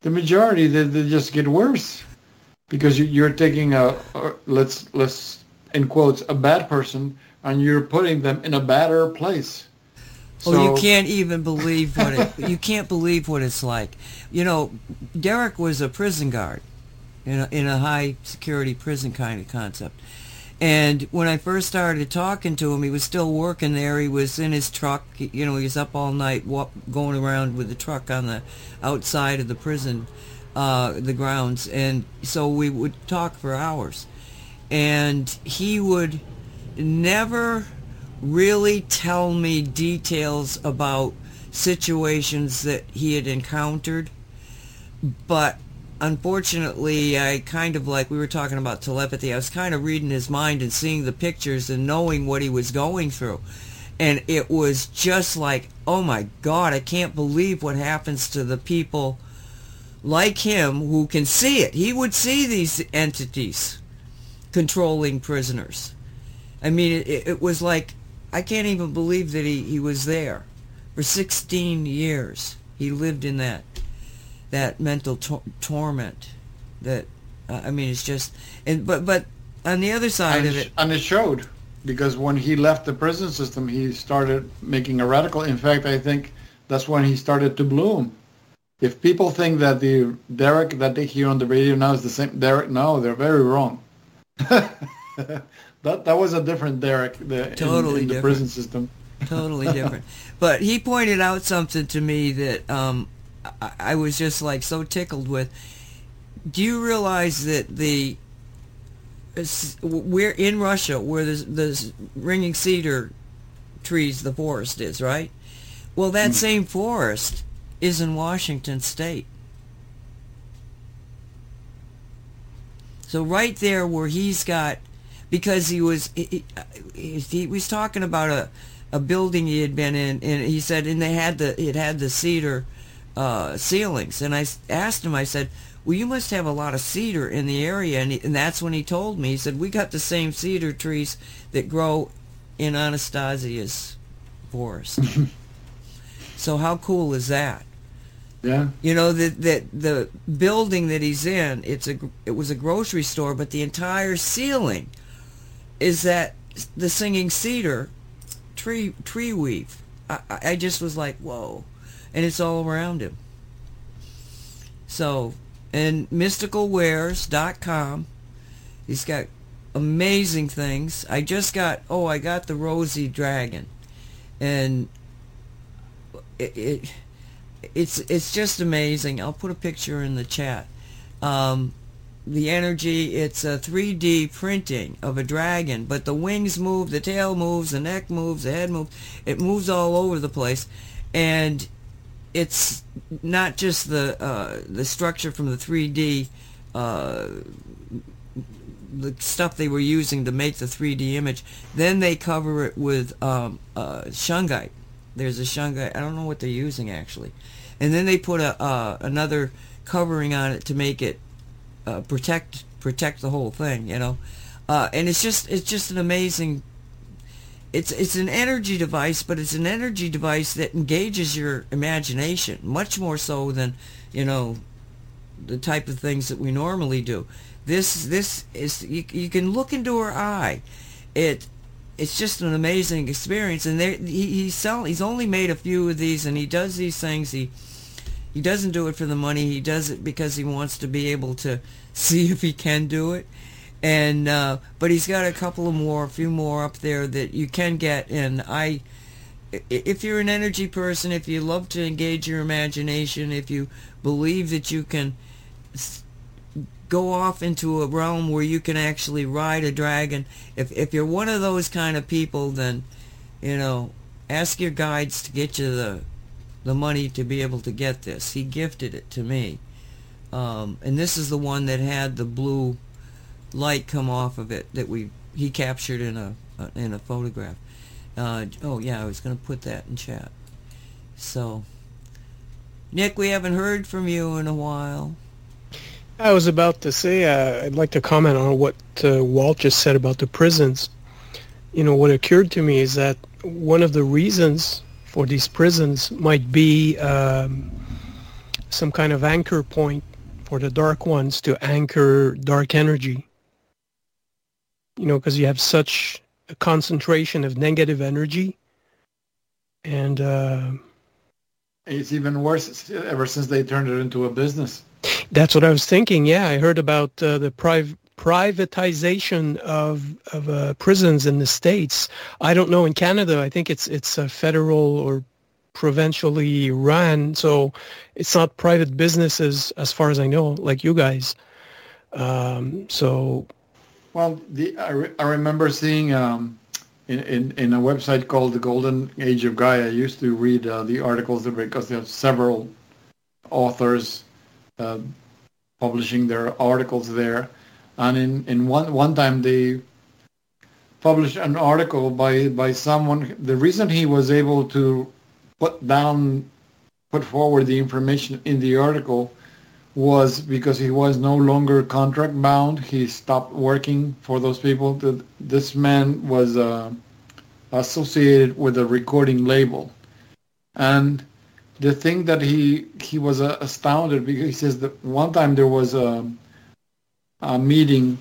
The majority, they, they just get worse because you, you're taking a, a let's let's in quotes a bad person and you're putting them in a badder place. Oh, you can't even believe what it. you can't believe what it's like. You know, Derek was a prison guard in a, in a high security prison kind of concept. And when I first started talking to him, he was still working there. He was in his truck. You know, he was up all night, walk, going around with the truck on the outside of the prison, uh, the grounds. And so we would talk for hours. And he would never really tell me details about situations that he had encountered. But unfortunately, I kind of like, we were talking about telepathy, I was kind of reading his mind and seeing the pictures and knowing what he was going through. And it was just like, oh my God, I can't believe what happens to the people like him who can see it. He would see these entities controlling prisoners. I mean, it, it was like, I can't even believe that he, he was there. For 16 years, he lived in that that mental tor- torment. That uh, I mean, it's just and but but on the other side and, of it- it, and it showed because when he left the prison system, he started making a radical. In fact, I think that's when he started to bloom. If people think that the Derek that they hear on the radio now is the same Derek, no, they're very wrong. that that was a different Derek the, in- Totally in, the different. prison system. totally different. But he pointed out something to me that um, I, I was just like so tickled with. Do you realize that the we're in Russia where the the ringing cedar trees, the forest is right? Well, that same forest is in Washington State. So right there where he's got, because he was he, he, he was talking about a a building he had been in, and he said, and they had the it had the cedar uh, ceilings, and I asked him, I said, well, you must have a lot of cedar in the area, and, he, and that's when he told me, he said, we got the same cedar trees that grow in Anastasia's forest. so how cool is that? Yeah. You know that that the building that he's in, it's a it was a grocery store, but the entire ceiling is that the singing cedar tree tree weave. I, I just was like, whoa, and it's all around him. So, and mysticalwares.com, he's got amazing things. I just got oh, I got the rosy dragon, and it, it it's it's just amazing. I'll put a picture in the chat. Um, the energy, it's a 3D printing of a dragon, but the wings move, the tail moves, the neck moves, the head moves. It moves all over the place, and it's not just the uh, the structure from the 3D. Uh, the stuff they were using to make the 3D image. Then they cover it with um, uh, shungite. There's a shungite. I don't know what they're using actually. And then they put a uh, another covering on it to make it uh, protect protect the whole thing. You know, uh, and it's just it's just an amazing. It's it's an energy device, but it's an energy device that engages your imagination much more so than you know the type of things that we normally do. This this is you, you can look into her eye. It it's just an amazing experience. And there he, he's sell, he's only made a few of these, and he does these things. He he doesn't do it for the money. He does it because he wants to be able to see if he can do it. And uh, but he's got a couple of more, a few more up there that you can get. And I, if you're an energy person, if you love to engage your imagination, if you believe that you can go off into a realm where you can actually ride a dragon. If if you're one of those kind of people, then you know, ask your guides to get you the the money to be able to get this. He gifted it to me, um, and this is the one that had the blue light come off of it that we he captured in a in a photograph. Uh, oh yeah, I was going to put that in chat. So, Nick, we haven't heard from you in a while. I was about to say uh, I'd like to comment on what uh, Walt just said about the prisons. You know, what occurred to me is that one of the reasons for these prisons might be um, some kind of anchor point for the dark ones to anchor dark energy. You know, because you have such a concentration of negative energy, and uh, It's even worse ever since they turned it into a business. That's what I was thinking. Yeah, I heard about uh, the priv- privatization of of uh, prisons in the states. I don't know in Canada. I think it's it's uh, federal or provincially run, so it's not private businesses as far as I know, like you guys. Um, so Well, the I, re- I remember seeing um, in, in in a website called the Golden Age of Gaia. I used to read uh, the articles because there are several authors uh, publishing their articles there, and in, in one one time they published an article by by someone. The reason he was able to put down put forward the information in the article was because he was no longer contract bound. He stopped working for those people. This man was uh, associated with a recording label, and the thing that he he was uh, astounded because he says that one time there was a a meeting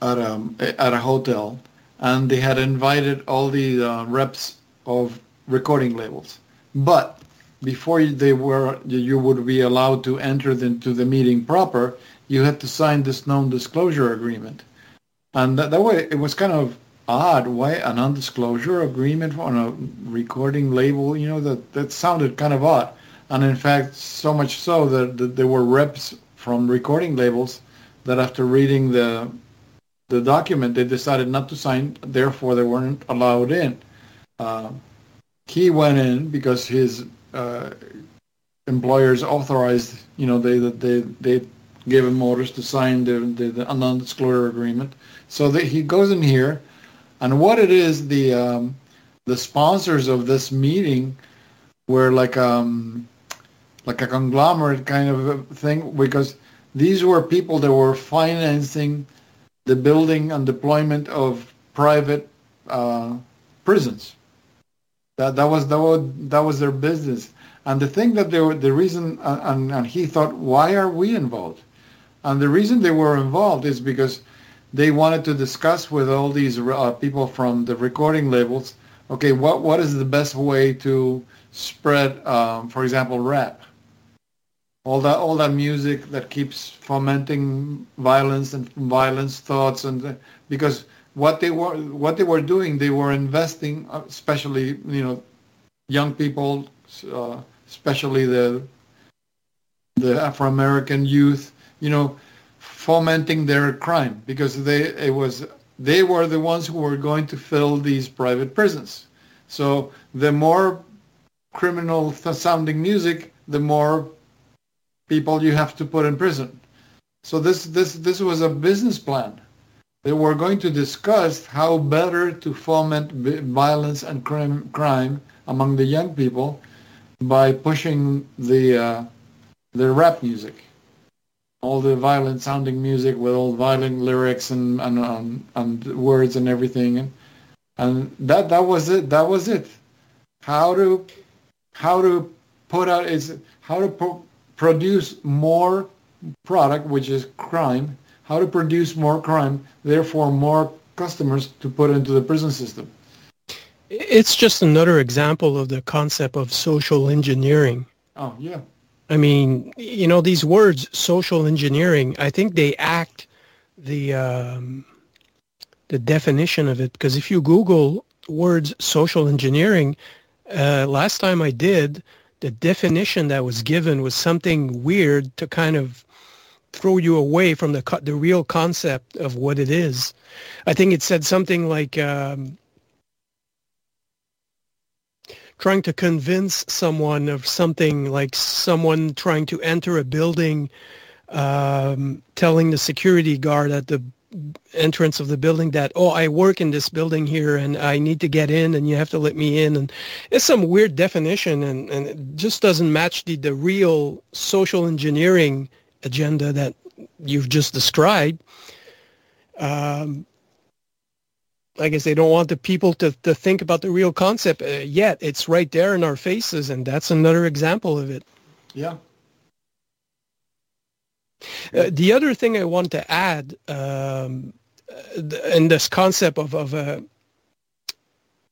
at a at a hotel, and they had invited all the uh, reps of recording labels, but before they were you would be allowed to enter into the meeting proper, you had to sign this non-disclosure agreement, and that, that way it was kind of odd. Why a non-disclosure agreement on a recording label? You know that that sounded kind of odd, and in fact, so much so that, that there were reps from recording labels that after reading the the document, they decided not to sign. Therefore, they weren't allowed in. Uh, he went in because his uh, employers authorized, you know, they they they gave him orders to sign the the, the non-disclosure agreement. So that he goes in here, and what it is, the um, the sponsors of this meeting were like um like a conglomerate kind of thing because these were people that were financing the building and deployment of private uh, prisons. That that was that was that was their business, And the thing that they were, the reason, and, and he thought, why are we involved? And the reason they were involved is because they wanted to discuss with all these uh, people from the recording labels, okay, what, what is the best way to spread, um, for example, rap? All that, all that music that keeps fomenting violence and violence thoughts, and because what they were, what they were doing, they were investing, uh, especially you know, young people, uh, especially the the Afro American youth, you know, fomenting their crime because they it was they were the ones who were going to fill these private prisons. So the more criminal sounding music, the more people you have to put in prison. So this this this was a business plan. They were going to discuss how better to foment violence and crime, crime among the young people by pushing the uh, the rap music, all the violent sounding music with all violent lyrics and and, and, and words and everything, and, and that that was it. That was it. How to how to put out is how to produce more product, which is crime, how to produce more crime, therefore more customers to put into the prison system. It's just another example of the concept of social engineering. Oh, yeah. I mean, you know, these words, social engineering, I think they act the um, the definition of it. Because if you Google words social engineering, uh, last time I did, the definition that was given was something weird to kind of throw you away from the the real concept of what it is. I think it said something like um, trying to convince someone of something, like someone trying to enter a building, um, telling the security guard at the entrance of the building that oh I work in this building here and I need to get in and you have to let me in and it's some weird definition and, and it just doesn't match the, the real social engineering agenda that you've just described. Um, I guess they don't want the people to, to think about the real concept uh, yet. It's right there in our faces and that's another example of it. Yeah, uh, the other thing I want to add um, in this concept of, of uh,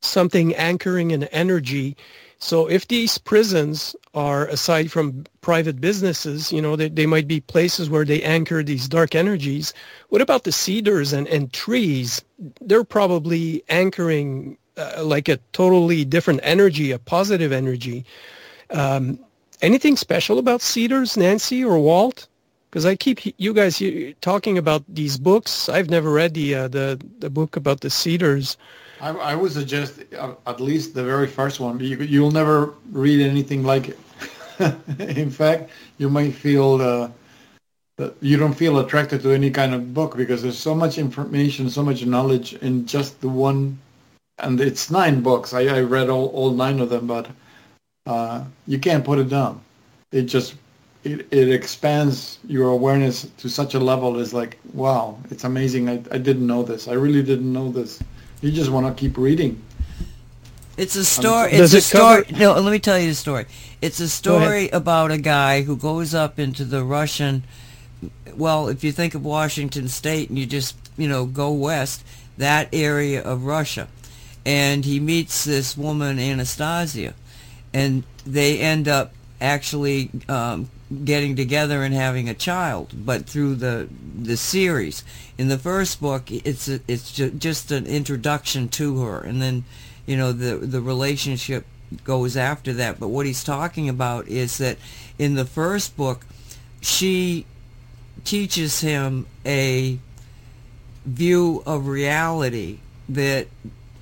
something anchoring an energy. So if these prisons are, aside from private businesses, you know, they, they might be places where they anchor these dark energies. What about the cedars and, and trees? They're probably anchoring uh, like a totally different energy, a positive energy. Um, anything special about cedars, Nancy or Walt? because I keep you guys talking about these books. I've never read the uh, the the book about the cedars. I, I would suggest uh, at least the very first one. You, you'll never read anything like it. In fact, you might feel uh, that you don't feel attracted to any kind of book because there's so much information, so much knowledge in just the one. And it's nine books. I, I read all, all nine of them, but uh, you can't put it down. It just it, it expands your awareness to such a level is like wow it's amazing I, I didn't know this i really didn't know this you just want to keep reading. It's a story it's a story no let me tell you the story. It's a story about a guy who goes up into the russian well if you think of washington state and you just you know go west that area of russia. And he meets this woman anastasia and they end up actually um, getting together and having a child, but through the the series. In the first book, it's a, it's ju- just an introduction to her, and then you know the the relationship goes after that. But what he's talking about is that in the first book, she teaches him a view of reality that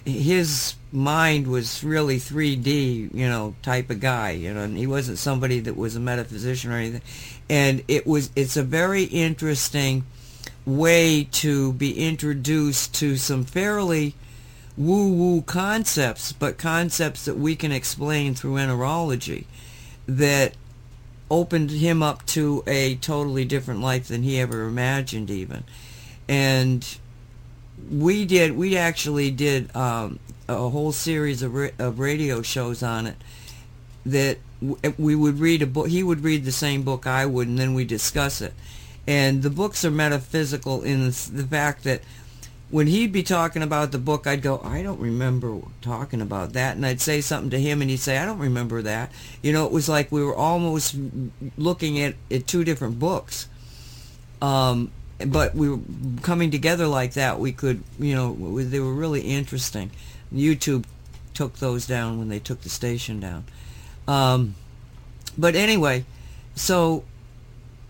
his mind was really 3D, you know, type of guy, you know, and he wasn't somebody that was a metaphysician or anything. And it was, it's a very interesting way to be introduced to some fairly woo-woo concepts, but concepts that we can explain through enterology that opened him up to a totally different life than he ever imagined even. And we did, we actually did um, a whole series of, ra- of radio shows on it that w- we would read a book. He would read the same book I would, and then we discuss it. And the books are metaphysical in the, fact that when he'd be talking about the book, I'd go, I don't remember talking about that, and I'd say something to him, and he'd say, I don't remember that. You know, it was like we were almost looking at, at two different books. Um, but we were coming together like that. We could, you know, they were really interesting. YouTube took those down when they took the station down. Um, but anyway, so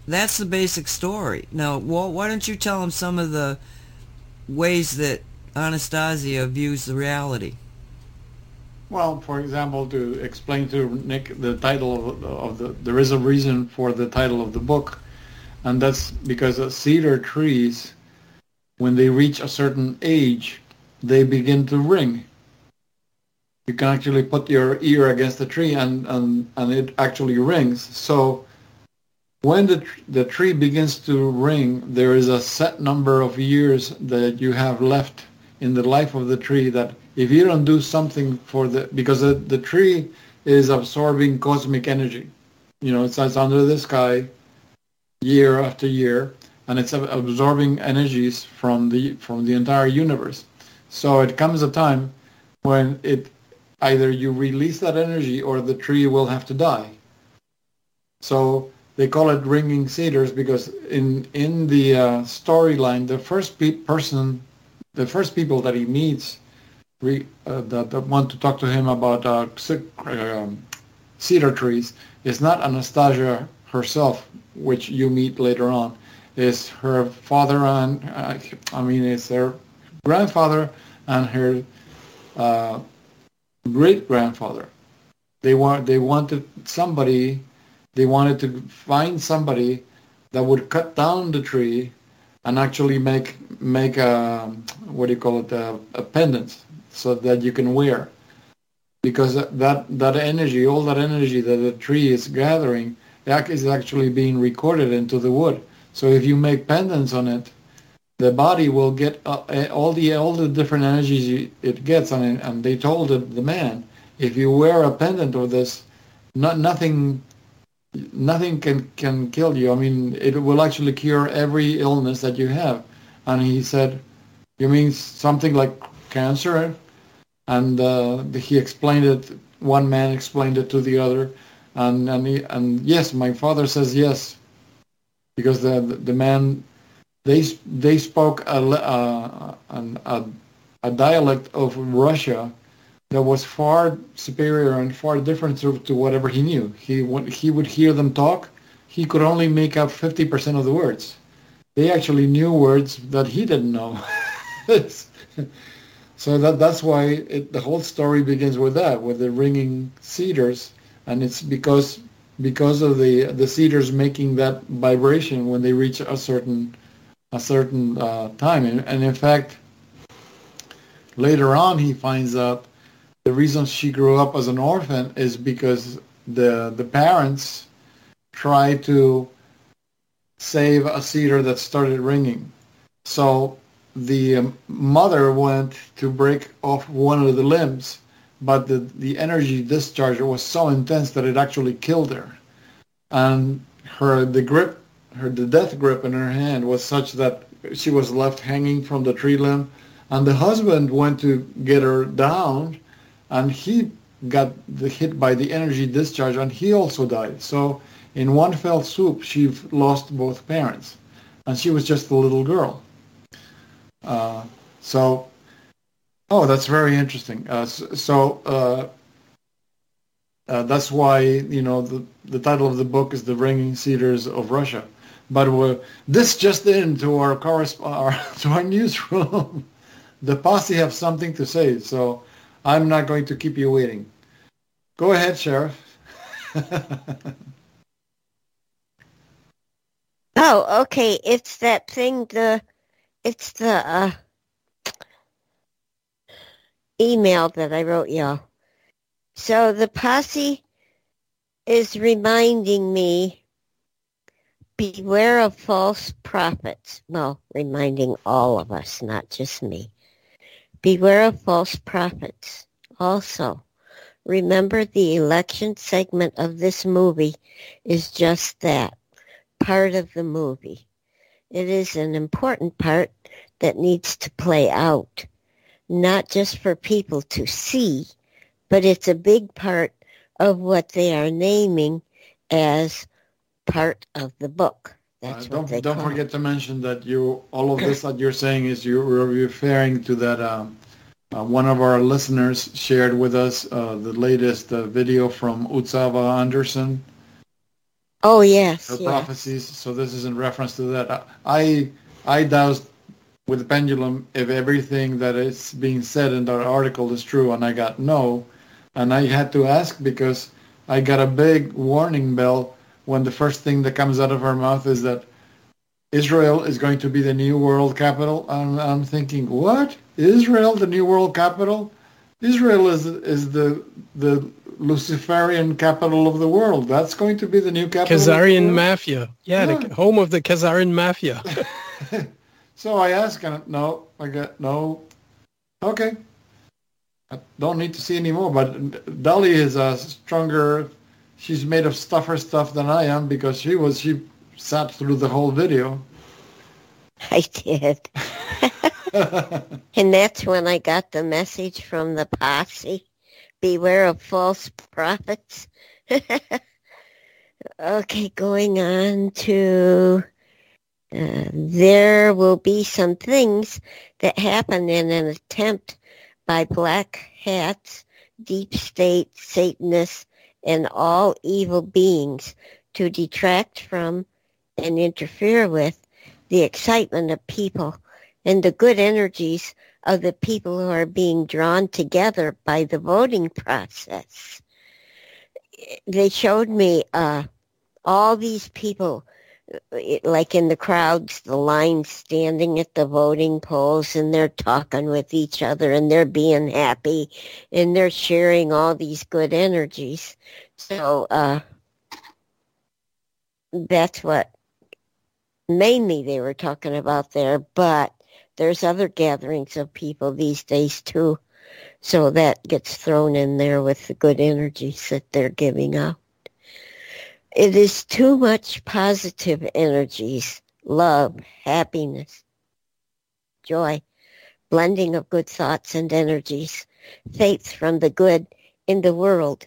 that's the basic story. Now, Walt, why don't you tell them some of the ways that Anastasia views the reality? Well, for example, to explain to Nick the title of, of the, there is a reason for the title of the book, and that's because cedar trees, when they reach a certain age, they begin to ring. You can actually put your ear against the tree and, and, and it actually rings. So when the, the tree begins to ring, there is a set number of years that you have left in the life of the tree that if you don't do something for the, because the, the tree is absorbing cosmic energy. You know, it's, it's under the sky year after year, and it's absorbing energies from the, from the entire universe. So it comes a time when it, either you release that energy or the tree will have to die. So they call it ringing cedars because in in the uh, storyline, the first pe- person, the first people that he meets, re, uh, that, that want to talk to him about uh, um, cedar trees is not Anastasia herself, which you meet later on. Is her father and uh, I mean, it's her grandfather and her uh, great grandfather. They want they wanted somebody they wanted to find somebody that would cut down the tree and actually make make a what do you call it uh, a, a pendant so that you can wear because that that energy all that energy that the tree is gathering that is actually being recorded into the wood so if you make pendants on it the body will get uh, eh, all the all the different energies it gets and, and they told the, the man if you wear a pendant of this not nothing nothing can can kill you. I mean, it will actually cure every illness that you have. And he said, "You mean something like cancer?" And uh, he explained it. One man explained it to the other, and and he, and yes, my father says yes, because the the man they they spoke a an, a, a dialect of Russia that was far superior and far different to, to whatever he knew. He he would hear them talk, he could only make up 50% of the words. They actually knew words that he didn't know. so that that's why it, the whole story begins with that, with the ringing cedars, and it's because because of the the cedars making that vibration when they reach a certain a certain uh, time, and, and in fact, later on he finds out the reason she grew up as an orphan is because the the parents tried to save a cedar that started ringing. So the um, mother went to break off one of the limbs, but the, the energy discharge was so intense that it actually killed her. And her the grip, her the death grip in her hand was such that she was left hanging from the tree limb. And the husband went to get her down, and he got hit by the energy discharge, and he also died. So in one fell swoop, she lost both parents, and she was just a little girl. Uh, so, oh, that's very interesting. Uh, so, so uh, uh, that's why you know the the title of the book is "The Ringing Cedars of Russia." But this just into our, corresp- our to our newsroom. the posse have something to say, so I'm not going to keep you waiting. Go ahead, Sheriff. Oh, okay. It's that thing. The it's the uh, email that I wrote y'all. So the posse is reminding me beware of false prophets. Well, reminding all of us, not just me. Beware of false prophets. Also, Remember, the election segment of this movie is just that, part of the movie. It is an important part that needs to play out, not just for people to see, but it's a big part of what they are naming as part of the book. Uh, That's what don't don't forget it. to mention that you all of this that you're saying is you're referring to that um, uh, one of our listeners shared with us uh, the latest uh, video from Utsava Anderson, Oh yes, her yeah. prophecies. So this is in reference to that. I I doused with the pendulum if everything that is being said in that article is true, and I got no, and I had to ask because I got a big warning bell when the first thing that comes out of her mouth is that Israel is going to be the new world capital. I'm, I'm thinking, what? Israel, the new world capital? Israel is is the the Luciferian capital of the world. That's going to be the new capital. Khazarian? Mafia. Yeah, Yeah. the home of the Khazarian Mafia. So I asked, and no, I got no. Okay, I don't need to see anymore. But Dolly is a stronger. She's made of tougher stuff than I am because she was she sat through the whole video. I did. and that's when I got the message from the posse. Beware of false prophets. okay, going on to uh, there will be some things that happen in an attempt by black hats, deep state, Satanists, and all evil beings to detract from and interfere with the excitement of people and the good energies of the people who are being drawn together by the voting process. They showed me uh, all these people, like in the crowds, the lines standing at the voting polls, and they're talking with each other, and they're being happy, and they're sharing all these good energies. So uh, that's what mainly they were talking about there, but there's other gatherings of people these days too. So that gets thrown in there with the good energies that they're giving out. It is too much positive energies, love, happiness, joy, blending of good thoughts and energies, faith from the good in the world.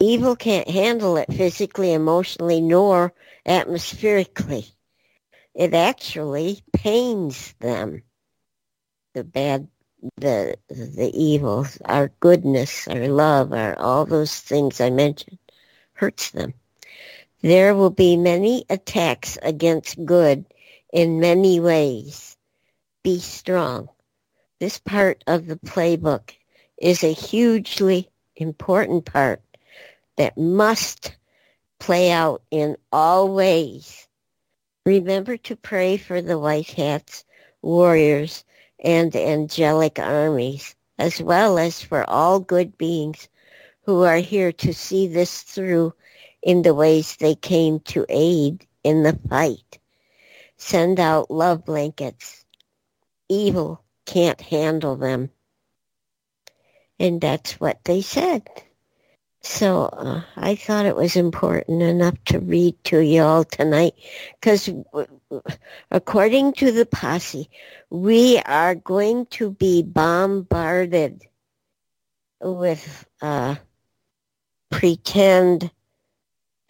Evil can't handle it physically, emotionally, nor atmospherically it actually pains them. The bad, the the evil, our goodness, our love, our all those things I mentioned, hurts them. There will be many attacks against good in many ways. Be strong. This part of the playbook is a hugely important part that must play out in all ways Remember to pray for the white hats, warriors, and angelic armies, as well as for all good beings who are here to see this through in the ways they came to aid in the fight. Send out love blankets. Evil can't handle them. And that's what they said. So uh, I thought it was important enough to read to you all tonight because according to the posse, we are going to be bombarded with uh, pretend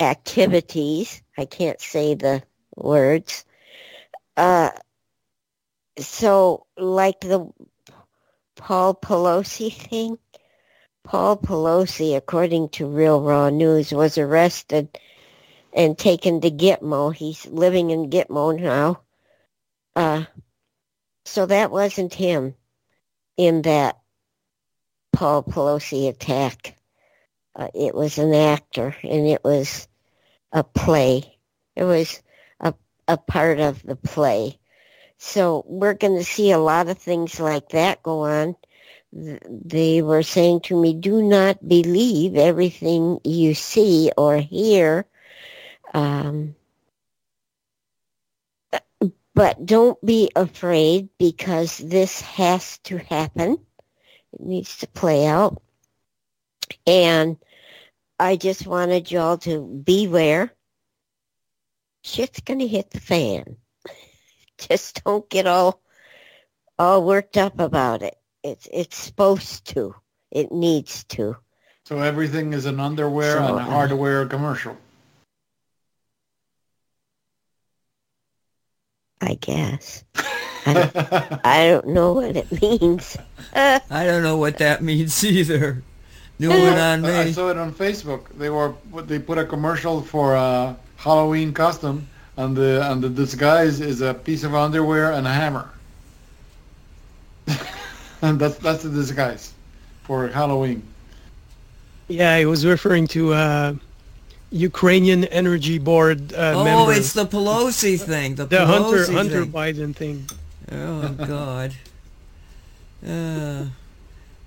activities. I can't say the words. Uh, so like the Paul Pelosi thing, Paul Pelosi, according to Real Raw News, was arrested and taken to Gitmo. He's living in Gitmo now. Uh, so that wasn't him in that Paul Pelosi attack. Uh, it was an actor, and it was a play. It was a, a part of the play. So we're going to see a lot of things like that go on they were saying to me, do not believe everything you see or hear. Um, but don't be afraid because this has to happen. It needs to play out. And I just wanted y'all to beware. Shit's gonna hit the fan. just don't get all all worked up about it. It's it's supposed to. It needs to. So everything is an underwear So, and a uh, hardware commercial. I guess. I don't know what it means. I don't know what that means either. New one on I saw it on Facebook. They were they put a commercial for a Halloween costume, and the and the disguise is a piece of underwear and a hammer. and that's that's the disguise for Halloween. Yeah, I was referring to uh, Ukrainian Energy Board uh, Oh, member, it's the Pelosi thing. The, the Pelosi Hunter thing. Hunter Biden thing. Oh God. Uh.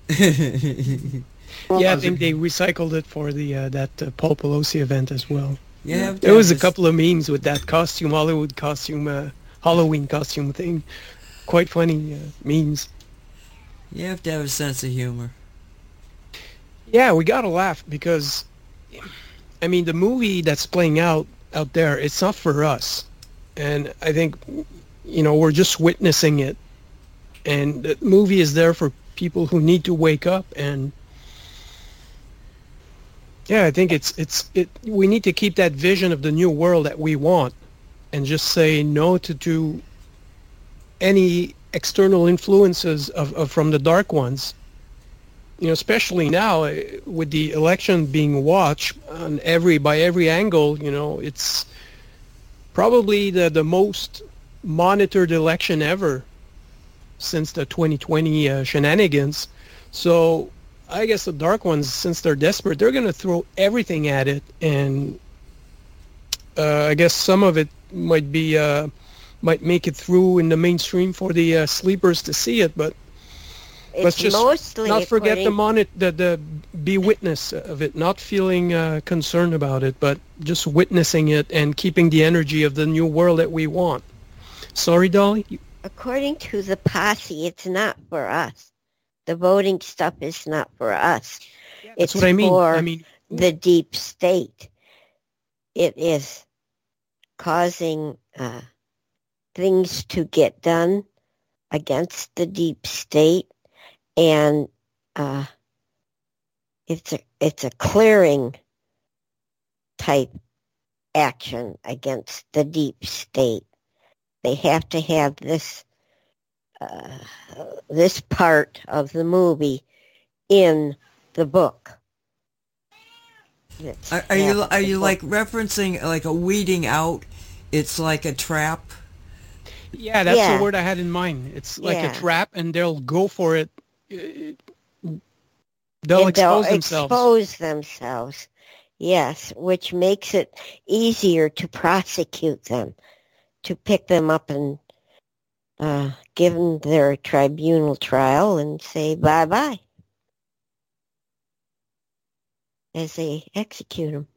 yeah, I think they recycled it for the uh, that uh, Paul Pelosi event as well. Yeah, There was a couple of memes with that costume, Hollywood costume, uh, Halloween costume thing. Quite funny uh, memes. You have to have a sense of humor. Yeah, we gotta laugh because, I mean, the movie that's playing out out there, it's not for us, and I think, you know, we're just witnessing it, and the movie is there for people who need to wake up and. Yeah, I think it's it's it. We need to keep that vision of the new world that we want, and just say no to do any external influences of, of from the dark ones you know, especially now uh, with the election being watched on every by every angle, you know, it's probably the the most monitored election ever since the 2020 uh, shenanigans. So I guess the dark ones, since they're desperate, they're going to throw everything at it, and uh, I guess some of it might be uh, might make it through in the mainstream for the uh, sleepers to see it, but it's let's just mostly not forget the monitor, the, the be witness of it, not feeling uh, concerned about it, but just witnessing it and keeping the energy of the new world that we want. Sorry, Dolly. According to the posse, it's not for us. The voting stuff is not for us. That's It's what I mean. for I mean, the deep state. It is causing uh, things to get done against the deep state, and uh, it's a it's a clearing type action against the deep state. They have to have this uh, this part of the movie in the book. It's Are, are you are you book. like referencing like a weeding out? It's like a trap. yeah, that's Yeah. the word I had in mind. It's like Yeah. a trap, and they'll go for it. They'll And expose themselves. expose themselves. Yes, which makes it easier to prosecute them, to pick them up and uh, give them their tribunal trial and say bye bye as they execute them.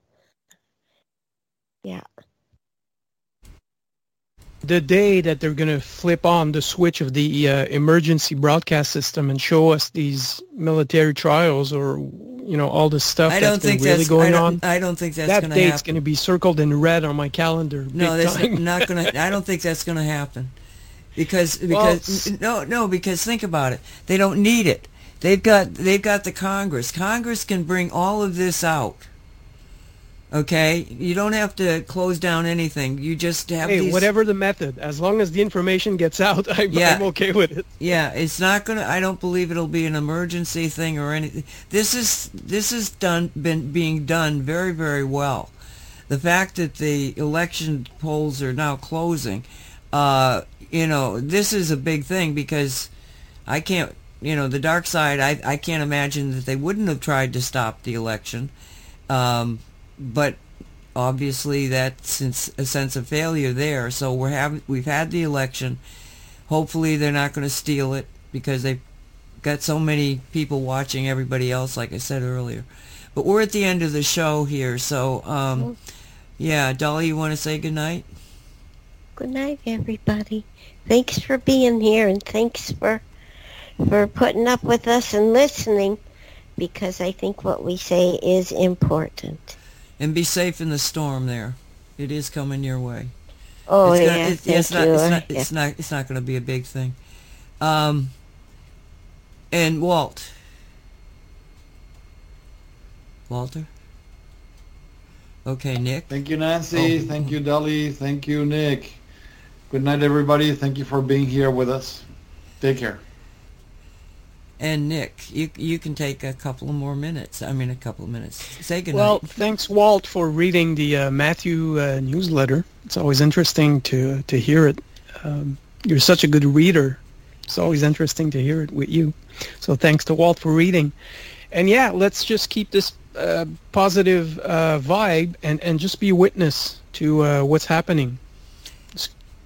Yeah. the day that they're going to flip on the switch of the uh, emergency broadcast system and show us these military trials or you know all the stuff I that's don't been think really that's going I on don't, I don't think that's that going to date's happen. going to be circled in red on my calendar No, that's time. not going to. I don't think that's going to happen. Because because s- no no because think about it. They don't need it. They've got they've got the Congress. Congress can bring all of this out. Okay, you don't have to close down anything. You just have hey these. whatever the method as long as the information gets out I, Yeah. i'm okay with it Yeah, it's not gonna. I don't believe it'll be an emergency thing or anything. This is this is done been being done very very well. The fact that the election polls are now closing, uh, you know, this is a big thing because I can't. You know, the dark side. I I can't imagine that they wouldn't have tried to stop the election, um, but obviously that's a sense of failure there. So we're having we've had the election. Hopefully they're not going to steal it because they've got so many people watching everybody else, like I said earlier. But we're at the end of the show here, so um, yeah, Dolly, you want to say goodnight? Good night, everybody. Thanks for being here and thanks for for putting up with us and listening because I think what we say is important. And be safe in the storm there. It is coming your way. Oh it's yeah, gonna, it- thank it's not, you. It's not, Yeah. it's not, it's not going to be a big thing. Um, and Walt. Walter? Okay, Nick. Thank you, Nancy. Oh. Thank you, Dolly. Thank you, Nick. Good night, everybody. Thank you for being here with us. Take care. And Nick, you you can take a couple of more minutes. I mean, a couple of minutes. Say goodnight. Well, thanks, Walt, for reading the uh, Matthew uh, newsletter. It's always interesting to to hear it. Um, you're such a good reader. It's always interesting to hear it with you. So thanks to Walt for reading. And yeah, let's just keep this uh, positive uh, vibe and, and just be a witness to uh, what's happening.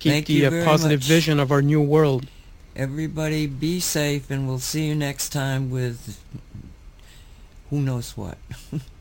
Keep Thank the you uh, positive much. vision of our new world. Everybody be safe, and we'll see you next time with who knows what.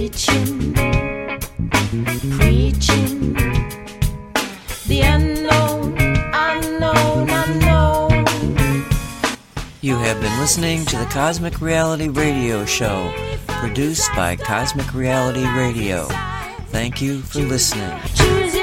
reaching, preaching the unknown, unknown, unknown. You have been listening to the Cosmic Reality Radio Show, produced by Cosmic Reality Radio. Thank you for listening. Choose